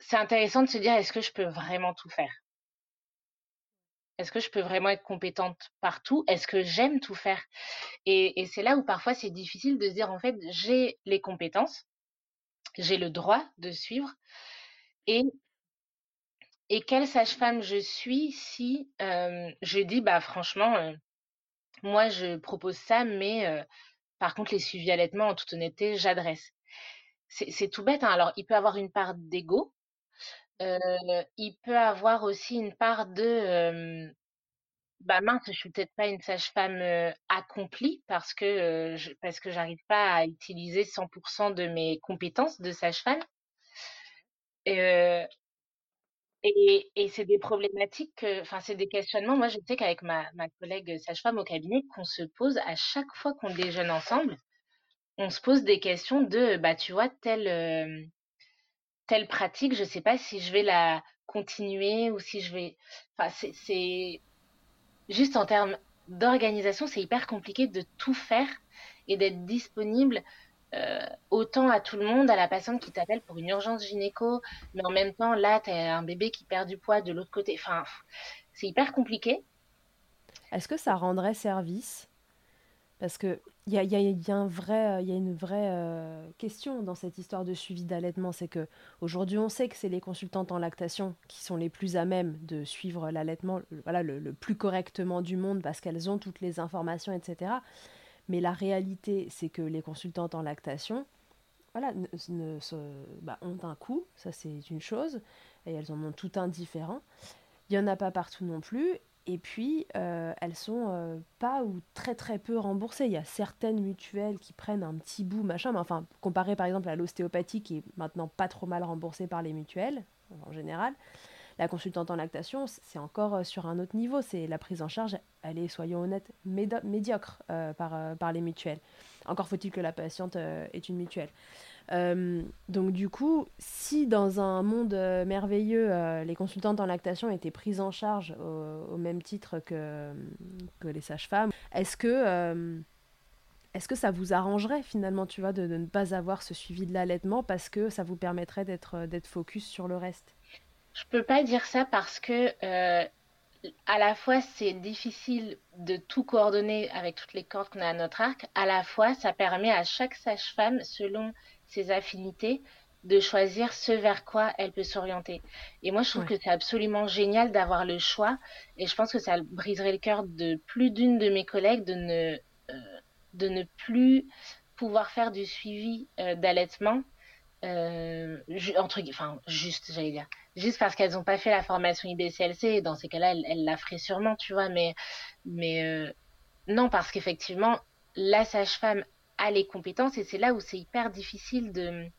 C'est intéressant de se dire est-ce que je peux vraiment tout faire? Est-ce que je peux vraiment être compétente partout? Est-ce que j'aime tout faire? Et, c'est là où parfois c'est difficile de se dire en fait j'ai les compétences, j'ai le droit de suivre et quelle sage-femme je suis si je dis bah franchement moi je propose ça mais euh, par contre les suivis allaitement en toute honnêteté j'adresse c'est tout bête hein. alors il peut avoir une part d'ego il peut avoir aussi une part de bah mince je suis peut-être pas une sage-femme accomplie parce que je, parce que j'arrive pas à utiliser 100% de mes compétences de sage-femme et, c'est des problématiques, enfin c'est des questionnements. Moi, je sais qu'avec ma, ma collègue sage-femme au cabinet, qu'on se pose à chaque fois qu'on déjeune ensemble, on se pose des questions de, bah tu vois, telle euh, telle pratique, je sais pas si je vais la continuer ou si je vais. Enfin, c'est juste en termes d'organisation, c'est hyper compliqué de tout faire et d'être disponible euh, autant à tout le monde, à la patiente qui t'appelle pour une urgence gynéco, mais en même temps, là, tu as un bébé qui perd du poids de l'autre côté. Enfin, c'est hyper compliqué. Est-ce que ça rendrait service? Parce qu'il y a, y, a, vrai, y a une vraie euh, question dans cette histoire de suivi d'allaitement. C'est que aujourd'hui, on sait que c'est les consultantes en lactation qui sont les plus à même de suivre l'allaitement voilà, le plus correctement du monde parce qu'elles ont toutes les informations, etc. Mais la réalité, c'est que les consultantes en lactation, voilà, ne, bah, ont un coût, ça c'est une chose, et elles en ont tout un différent. Il n'y en a pas partout non plus, et puis euh, elles sont euh, pas ou très très peu remboursées. Il y a certaines mutuelles qui prennent un petit bout, machin, mais enfin, comparé par exemple à l'ostéopathie qui est maintenant pas trop mal remboursée par les mutuelles, en général, la consultante en lactation, c'est encore euh, sur un autre niveau. C'est la prise en charge, elle est, soyons honnêtes, médiocre euh, par, euh, par les mutuelles. Encore faut-il que la patiente ait une mutuelle. donc du coup, si dans un monde merveilleux, les consultantes en lactation étaient prises en charge au, même titre que, les sages-femmes, est-ce que est-ce que ça vous arrangerait finalement, tu vois, de, de, ne pas avoir ce suivi de l'allaitement parce que ça vous permettrait d'être focus sur le reste? Je peux pas dire ça parce que euh, à la fois c'est difficile de tout coordonner avec toutes les cordes qu'on a à notre arc, à la fois ça permet à chaque sage-femme, selon ses affinités, de choisir ce vers quoi elle peut s'orienter. Et moi, je trouve que c'est absolument génial d'avoir le choix. Et je pense que ça briserait le cœur de plus d'une de mes collègues de ne euh, de ne plus pouvoir faire du suivi euh, d'allaitement euh, entre enfin juste j'allais dire juste parce qu'elles n'ont pas fait la formation IBCLC dans ces cas-là elles, la feraient sûrement tu vois mais mais euh, non parce qu'effectivement la sage-femme a les compétences et c'est là où c'est hyper difficile de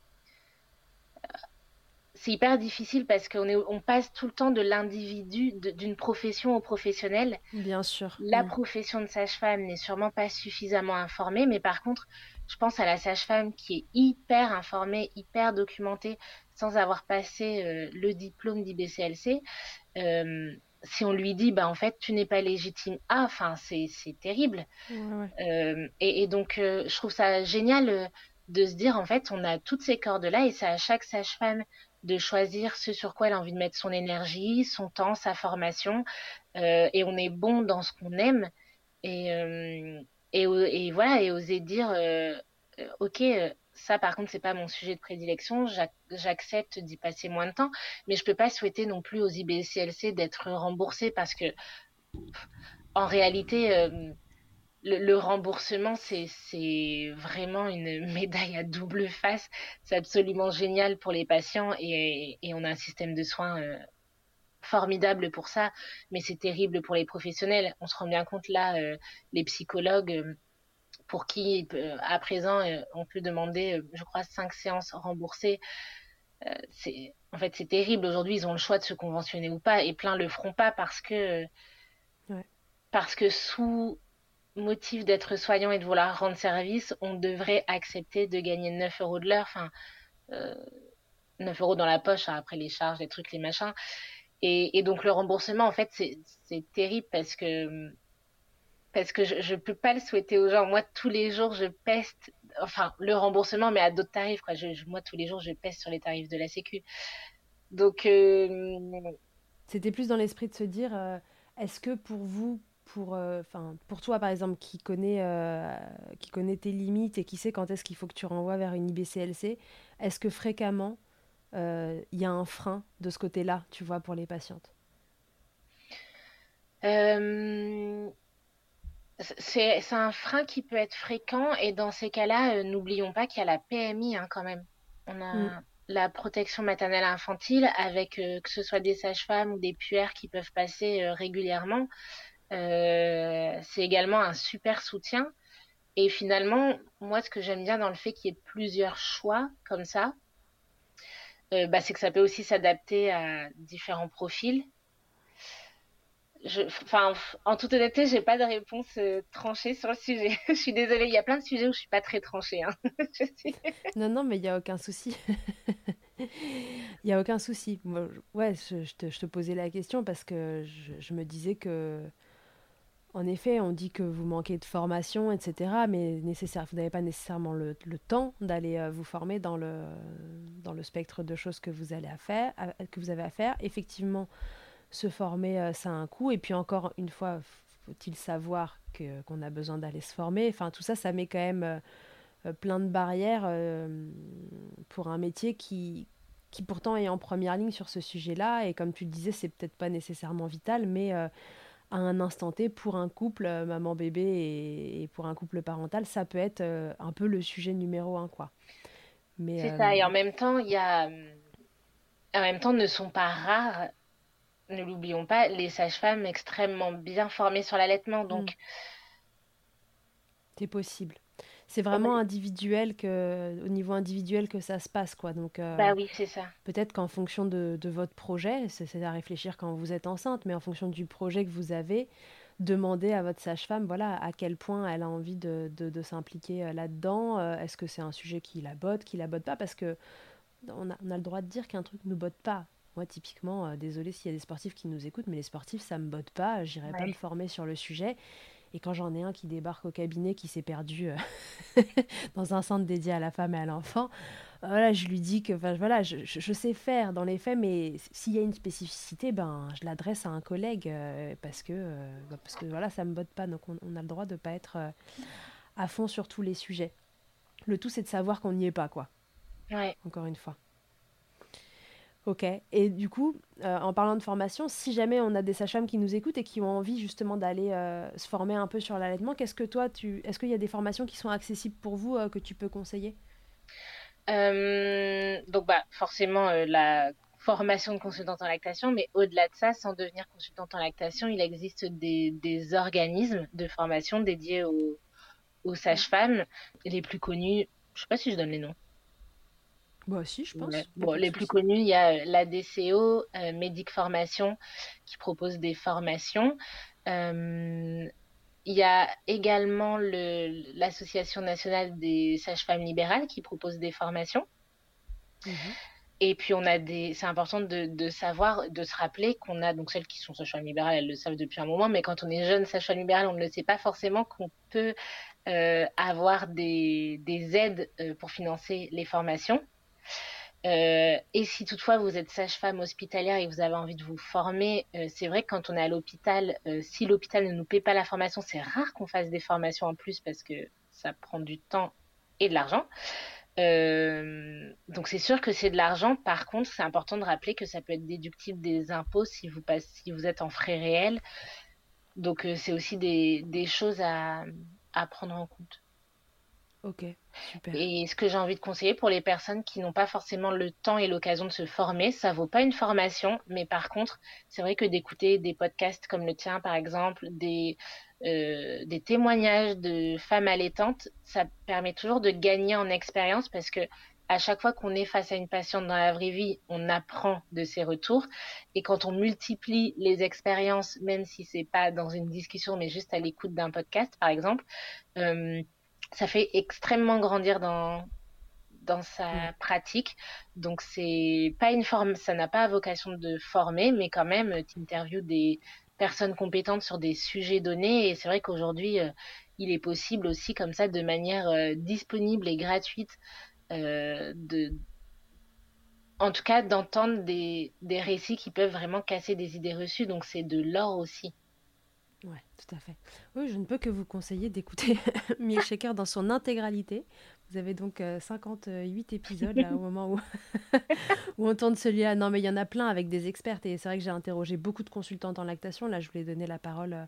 c'est hyper difficile parce qu'on est, on passe tout le temps de l'individu, d'une profession au professionnel. Bien sûr. La profession de sage-femme n'est sûrement pas suffisamment informée, mais par contre, je pense à la sage-femme qui est hyper informée, hyper documentée, sans avoir passé euh, le diplôme d'IBCLC. Euh, si on lui dit, bah en fait, tu n'es pas légitime à, enfin, c'est terrible. Euh, et, donc, je trouve ça génial de se dire, en fait, on a toutes ces cordes-là et c'est à chaque sage-femme de choisir ce sur quoi elle a envie de mettre son énergie, son temps, sa formation. et on est bon dans ce qu'on aime. Et, et, et, voilà, et oser dire, ok, ça, par contre, c'est pas mon sujet de prédilection. J'accepte d'y passer moins de temps, mais je peux pas souhaiter non plus aux IBCLC d'être remboursés parce que, en réalité, euh, le, remboursement, c'est vraiment une médaille à double face. C'est absolument génial pour les patients et, on a un système de soins euh, formidable pour ça, mais c'est terrible pour les professionnels. On se rend bien compte là, euh, les psychologues pour qui, euh, à présent, euh, on peut demander, euh, je crois, cinq séances remboursées. c'est en fait c'est terrible. Aujourd'hui, ils ont le choix de se conventionner ou pas, et plein le feront pas parce que parce que sous motif d'être soignant et de vouloir rendre service, on devrait accepter de gagner 9 euros de l'heure. Enfin, 9 euros dans la poche, hein, après les charges, les trucs, les machins. Et, et donc le remboursement, en fait, c'est terrible parce que parce que je, ne peux pas le souhaiter aux gens. Moi, tous les jours, je peste, enfin, le remboursement, mais à d'autres tarifs, quoi. moi, tous les jours, je peste sur les tarifs de la Sécu. Donc, euh, c'était plus dans l'esprit de se dire, euh, est-ce que pour vous, pour, euh, enfin, pour toi, par exemple, qui connaît, qui connaît tes limites et qui sait quand est-ce qu'il faut que tu renvoies vers une IBCLC, est-ce que fréquemment il y a un frein de ce côté-là, tu vois, pour les patientes? C'est un frein qui peut être fréquent et dans ces cas-là, euh, n'oublions pas qu'il y a la PMI hein, quand même. On a mm. la protection maternelle infantile avec euh, que ce soit des sages-femmes ou des puères qui peuvent passer euh, régulièrement. c'est également un super soutien. Et finalement, moi, ce que j'aime bien dans le fait qu'il y ait plusieurs choix comme ça, bah, c'est que ça peut aussi s'adapter à différents profils enfin, en toute honnêteté, j'ai pas de réponse euh, tranchée sur le sujet. je suis désolée, il y a plein de sujets où je suis pas très tranchée. Hein. Non, non, mais il y a aucun souci. Il y a aucun souci. ouais, je, te, posais la question parce que je, me disais que, en effet, on dit que vous manquez de formation, etc. Mais nécessaire, vous n'avez pas nécessairement le, le temps d'aller euh, vous former dans le, dans le spectre de choses que vous, allez à faire, que vous avez à faire. Effectivement, se former, euh, ça a un coût. Et puis encore une fois, faut-il savoir que, qu'on a besoin d'aller se former? Enfin, tout ça, ça met quand même euh, euh, plein de barrières pour un métier qui, qui pourtant est en première ligne sur ce sujet-là. Et comme tu le disais, c'est peut-être pas nécessairement vital, mais à un instant T, pour un couple, maman-bébé et, pour un couple parental, ça peut être un peu le sujet numéro un, quoi. Mais, c'est ça, et en même temps, il y a... En même temps, ne sont pas rares ne l'oublions pas, les sages-femmes extrêmement bien formées sur l'allaitement. Donc, mm. c'est possible. C'est vraiment individuel que, au niveau individuel que ça se passe, quoi. Donc, euh, bah oui, c'est ça. Peut-être qu'en fonction de, votre projet, c'est à réfléchir quand vous êtes enceinte, mais en fonction du projet que vous avez, demandez à votre sage-femme, voilà, à quel point elle a envie de, de, s'impliquer euh, là-dedans. Euh, est-ce que c'est un sujet qui la botte, qui la botte pas? Parce que on a, on a le droit de dire qu'un truc ne botte pas. Moi, typiquement, euh, désolé s'il y a des sportifs qui nous écoutent, mais les sportifs, ça me botte pas. J'irai pas me former sur le sujet. Et quand j'en ai un qui débarque au cabinet, qui s'est perdu euh, dans un centre dédié à la femme et à l'enfant, voilà, je lui dis que voilà, je, je, sais faire dans les faits, mais s'il y a une spécificité, ben, je l'adresse à un collègue euh, parce, que, bah, parce que voilà, ça me botte pas. Donc on, on a le droit de pas être à fond sur tous les sujets. Le tout, c'est de savoir qu'on n'y est pas, quoi. Ouais. Encore une fois. Ok. Et du coup, euh, en parlant de formation, si jamais on a des sages-femmes qui nous écoutent et qui ont envie justement d'aller euh, se former un peu sur l'allaitement, qu'est-ce que toi, tu, est-ce qu'il y a des formations qui sont accessibles pour vous euh, que tu peux conseiller? Donc, bah, forcément, la formation de consultante en lactation, mais au-delà de ça, sans devenir consultante en lactation, il existe des, des organismes de formation dédiés aux, aux sages-femmes. Les plus connus, je sais pas si je donne les noms. Bah si, je pense. Bon, les plus connus, il y a la DCO, euh, Médic Formation, qui propose des formations. Euh, il y a également l'Association nationale des sages-femmes libérales qui propose des formations. Mhm. et puis on a des, c'est important de, de, savoir, de se rappeler qu'on a donc celles qui sont sage-femme libérales, elles le savent depuis un moment, mais quand on est jeune sage-femme libérale, on ne le sait pas forcément qu'on peut euh, avoir des, des aides euh, pour financer les formations. Euh, et si toutefois vous êtes sage-femme hospitalière et vous avez envie de vous former, euh, c'est vrai que quand on est à l'hôpital, euh, si l'hôpital ne nous paie pas la formation, c'est rare qu'on fasse des formations en plus parce que ça prend du temps et de l'argent. Donc c'est sûr que c'est de l'argent. Par contre, c'est important de rappeler que ça peut être déductible des impôts si vous, êtes en frais réels. Donc c'est aussi des, choses à prendre en compte. Ok, super. Et ce que j'ai envie de conseiller pour les personnes qui n'ont pas forcément le temps et l'occasion de se former, ça vaut pas une formation, mais par contre, c'est vrai que d'écouter des podcasts comme le tien, par exemple, des, euh, des témoignages de femmes allaitantes, ça permet toujours de gagner en expérience parce que à chaque fois qu'on est face à une patiente dans la vraie vie, on apprend de ses retours. Et quand on multiplie les expériences, même si c'est pas dans une discussion, mais juste à l'écoute d'un podcast, par exemple, euh, ça fait extrêmement grandir dans dans sa mmh. pratique. Donc c'est pas une forme, ça n'a pas vocation de former, mais quand même, tu interviews des personnes compétentes sur des sujets donnés. Et c'est vrai qu'aujourd'hui, euh, il est possible aussi comme ça, de manière euh, disponible et gratuite, euh, de en tout cas d'entendre des, des récits qui peuvent vraiment casser des idées reçues. Donc c'est de l'or aussi. Oui, tout à fait. Oui, je ne peux que vous conseiller d'écouter Milkshaker dans son intégralité. Vous avez donc 58 euh, épisodes là, au moment où, où on tourne celui-là. Non, mais il y en a plein avec des expertes. Et c'est vrai que j'ai interrogé beaucoup de consultantes en lactation. Là, je voulais donner la parole euh,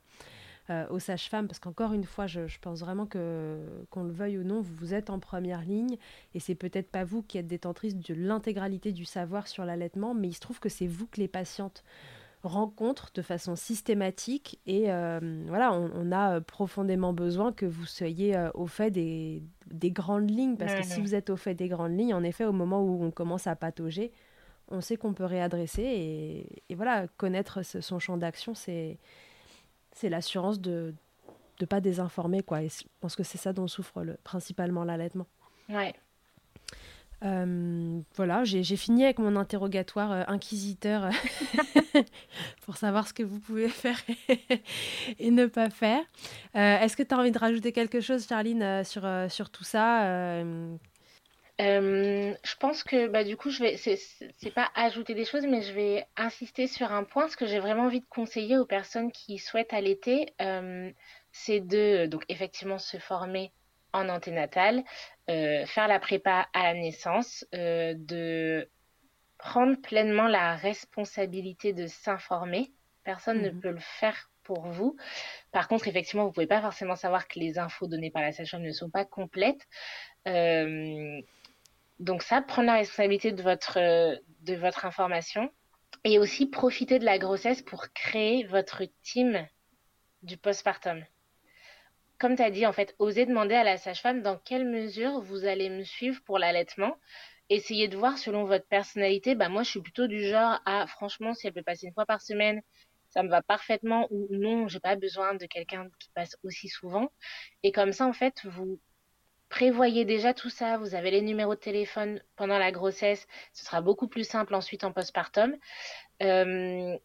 euh, aux sages-femmes parce qu'encore une fois, je, pense vraiment que, qu'on le veuille ou non, vous, vous êtes en première ligne. Et c'est peut-être pas vous qui êtes détentrice de l'intégralité du savoir sur l'allaitement, mais il se trouve que c'est vous que les patientes rencontre de façon systématique et euh, voilà, on, a euh, profondément besoin que vous soyez euh, au fait des, des, grandes lignes parce que si vous êtes au fait des grandes lignes, en effet, au moment où on commence à patauger, on sait qu'on peut réadresser et, et voilà, connaître son champ d'action, c'est c'est l'assurance de ne pas désinformer quoi. Et je pense que c'est ça dont souffre le, principalement l'allaitement. Ouais. Euh, voilà, j'ai fini avec mon interrogatoire euh, inquisiteur pour savoir ce que vous pouvez faire et, ne pas faire. Euh, est-ce que tu as envie de rajouter quelque chose, Charline, sur, sur tout ça je pense que bah, du coup, je vais, c'est pas ajouter des choses, mais je vais insister sur un point. Ce que j'ai vraiment envie de conseiller aux personnes qui souhaitent allaiter, c'est de donc effectivement se former en anténatal, euh, faire la prépa à la naissance, euh, de prendre pleinement la responsabilité de s'informer. Personne ne mhm. peut le faire pour vous. Par contre, effectivement, vous pouvez pas forcément savoir que les infos données par la sage-femme ne sont pas complètes. Euh, donc ça, prendre la responsabilité de votre de votre information et aussi profiter de la grossesse pour créer votre team du postpartum comme tu as dit, en fait, osez demander à la sage-femme dans quelle mesure vous allez me suivre pour l'allaitement. Essayez de voir selon votre personnalité. Bah, moi, je suis plutôt du genre à, franchement, si elle peut passer une fois par semaine, ça me va parfaitement ou non, j'ai pas besoin de quelqu'un qui passe aussi souvent. Et comme ça, en fait, vous prévoyez déjà tout ça. Vous avez les numéros de téléphone pendant la grossesse. Ce sera beaucoup plus simple ensuite en postpartum. Euh,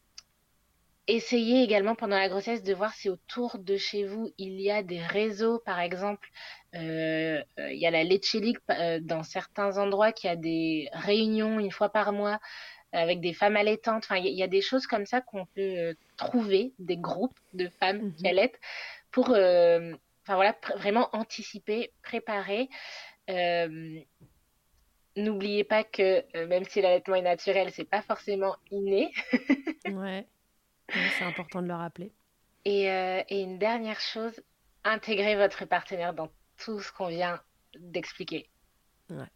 Essayez également pendant la grossesse de voir si autour de chez vous il y a des réseaux, par exemple, euh, euh il y a la Leche League euh, dans certains endroits qui a des réunions une fois par mois avec des femmes allaitantes. Enfin, il y, a des choses comme ça qu'on peut euh, trouver, des groupes de femmes mmh qui allaitent pour, enfin voilà, vraiment anticiper, préparer. N'oubliez pas que même si l'allaitement est naturel, c'est pas forcément inné. ouais c'est important de le rappeler. Et, euh, et, une dernière chose, intégrez votre partenaire dans tout ce qu'on vient d'expliquer. Ouais.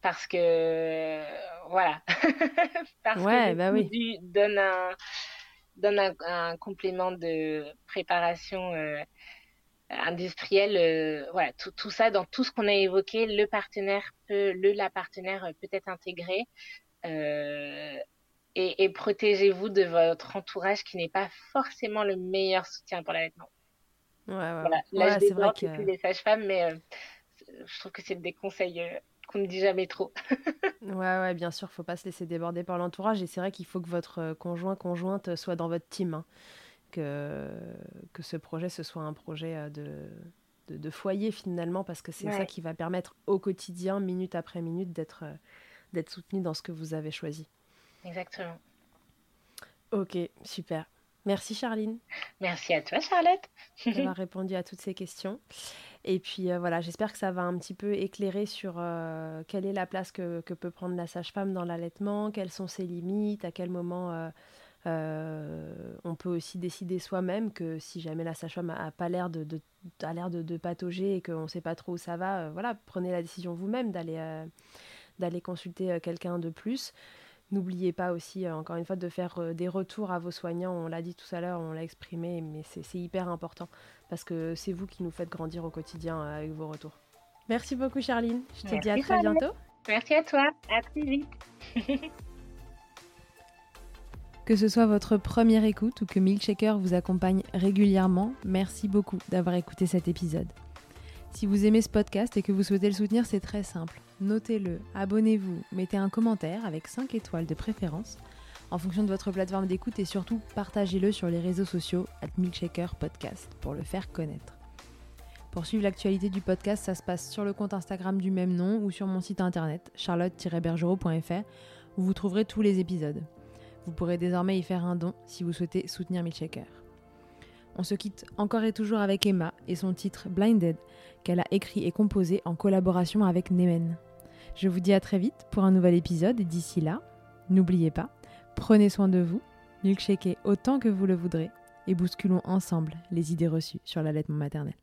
Parce que, voilà. Parce ouais, que bah oui. donne, un, donne un, un, complément de préparation euh, industrielle. Euh, voilà, tout, tout, ça, dans tout ce qu'on a évoqué, le partenaire peut, le, la partenaire peut être intégré. Euh, et, protégez-vous de votre entourage qui n'est pas forcément le meilleur soutien pour l'allaitement. Ouais, ouais. Voilà. Là, je c'est vrai que... les sages-femmes, mais euh, je trouve que c'est des conseils euh, qu'on ne dit jamais trop. ouais, ouais, bien sûr, faut pas se laisser déborder par l'entourage. Et c'est vrai qu'il faut que votre conjoint, conjointe soit dans votre team. Hein. Que, que ce projet, ce soit un projet de, de, foyer finalement, parce que c'est ça qui va permettre au quotidien, minute après minute, d'être d'être soutenu dans ce que vous avez choisi. Exactement. Ok, super. Merci Charline. Merci à toi Charlotte. d'avoir répondu à toutes ces questions. Et puis euh, voilà, j'espère que ça va un petit peu éclairer sur euh, quelle est la place que, peut prendre la sage-femme dans l'allaitement, quelles sont ses limites, à quel moment euh, on peut aussi décider soi-même que si jamais la sage-femme n'a pas l'air de, de, l'air de, de, patauger et qu'on ne sait pas trop où ça va, voilà, prenez la décision vous-même d'aller d'aller consulter quelqu'un de plus. N'oubliez pas aussi, euh, encore une fois, de faire euh, des retours à vos soignants. On l'a dit tout à l'heure, on l'a exprimé, mais c'est hyper important parce que c'est vous qui nous faites grandir au quotidien euh, avec vos retours. Merci beaucoup, Charline. Je te dis à très bientôt. Merci à toi. À très vite. que ce soit votre première écoute ou que Milkshaker vous accompagne régulièrement, merci beaucoup d'avoir écouté cet épisode. Si vous aimez ce podcast et que vous souhaitez le soutenir, c'est très simple notez-le, abonnez-vous, mettez un commentaire avec 5 étoiles de préférence en fonction de votre plateforme d'écoute et surtout partagez-le sur les réseaux sociaux at Milkshaker Podcast pour le faire connaître. Pour suivre l'actualité du podcast, ça se passe sur le compte Instagram du même nom ou sur mon site internet charlotte-bergerot.fr où vous trouverez tous les épisodes. Vous pourrez désormais y faire un don si vous souhaitez soutenir Milkshaker. On se quitte encore et toujours avec Emma et son titre Blinded qu'elle a écrit et composé en collaboration avec Nemen. Je vous dis à très vite pour un nouvel épisode et d'ici là, n'oubliez pas, prenez soin de vous, milkshakez autant que vous le voudrez et bousculons ensemble les idées reçues sur l'allaitement maternel.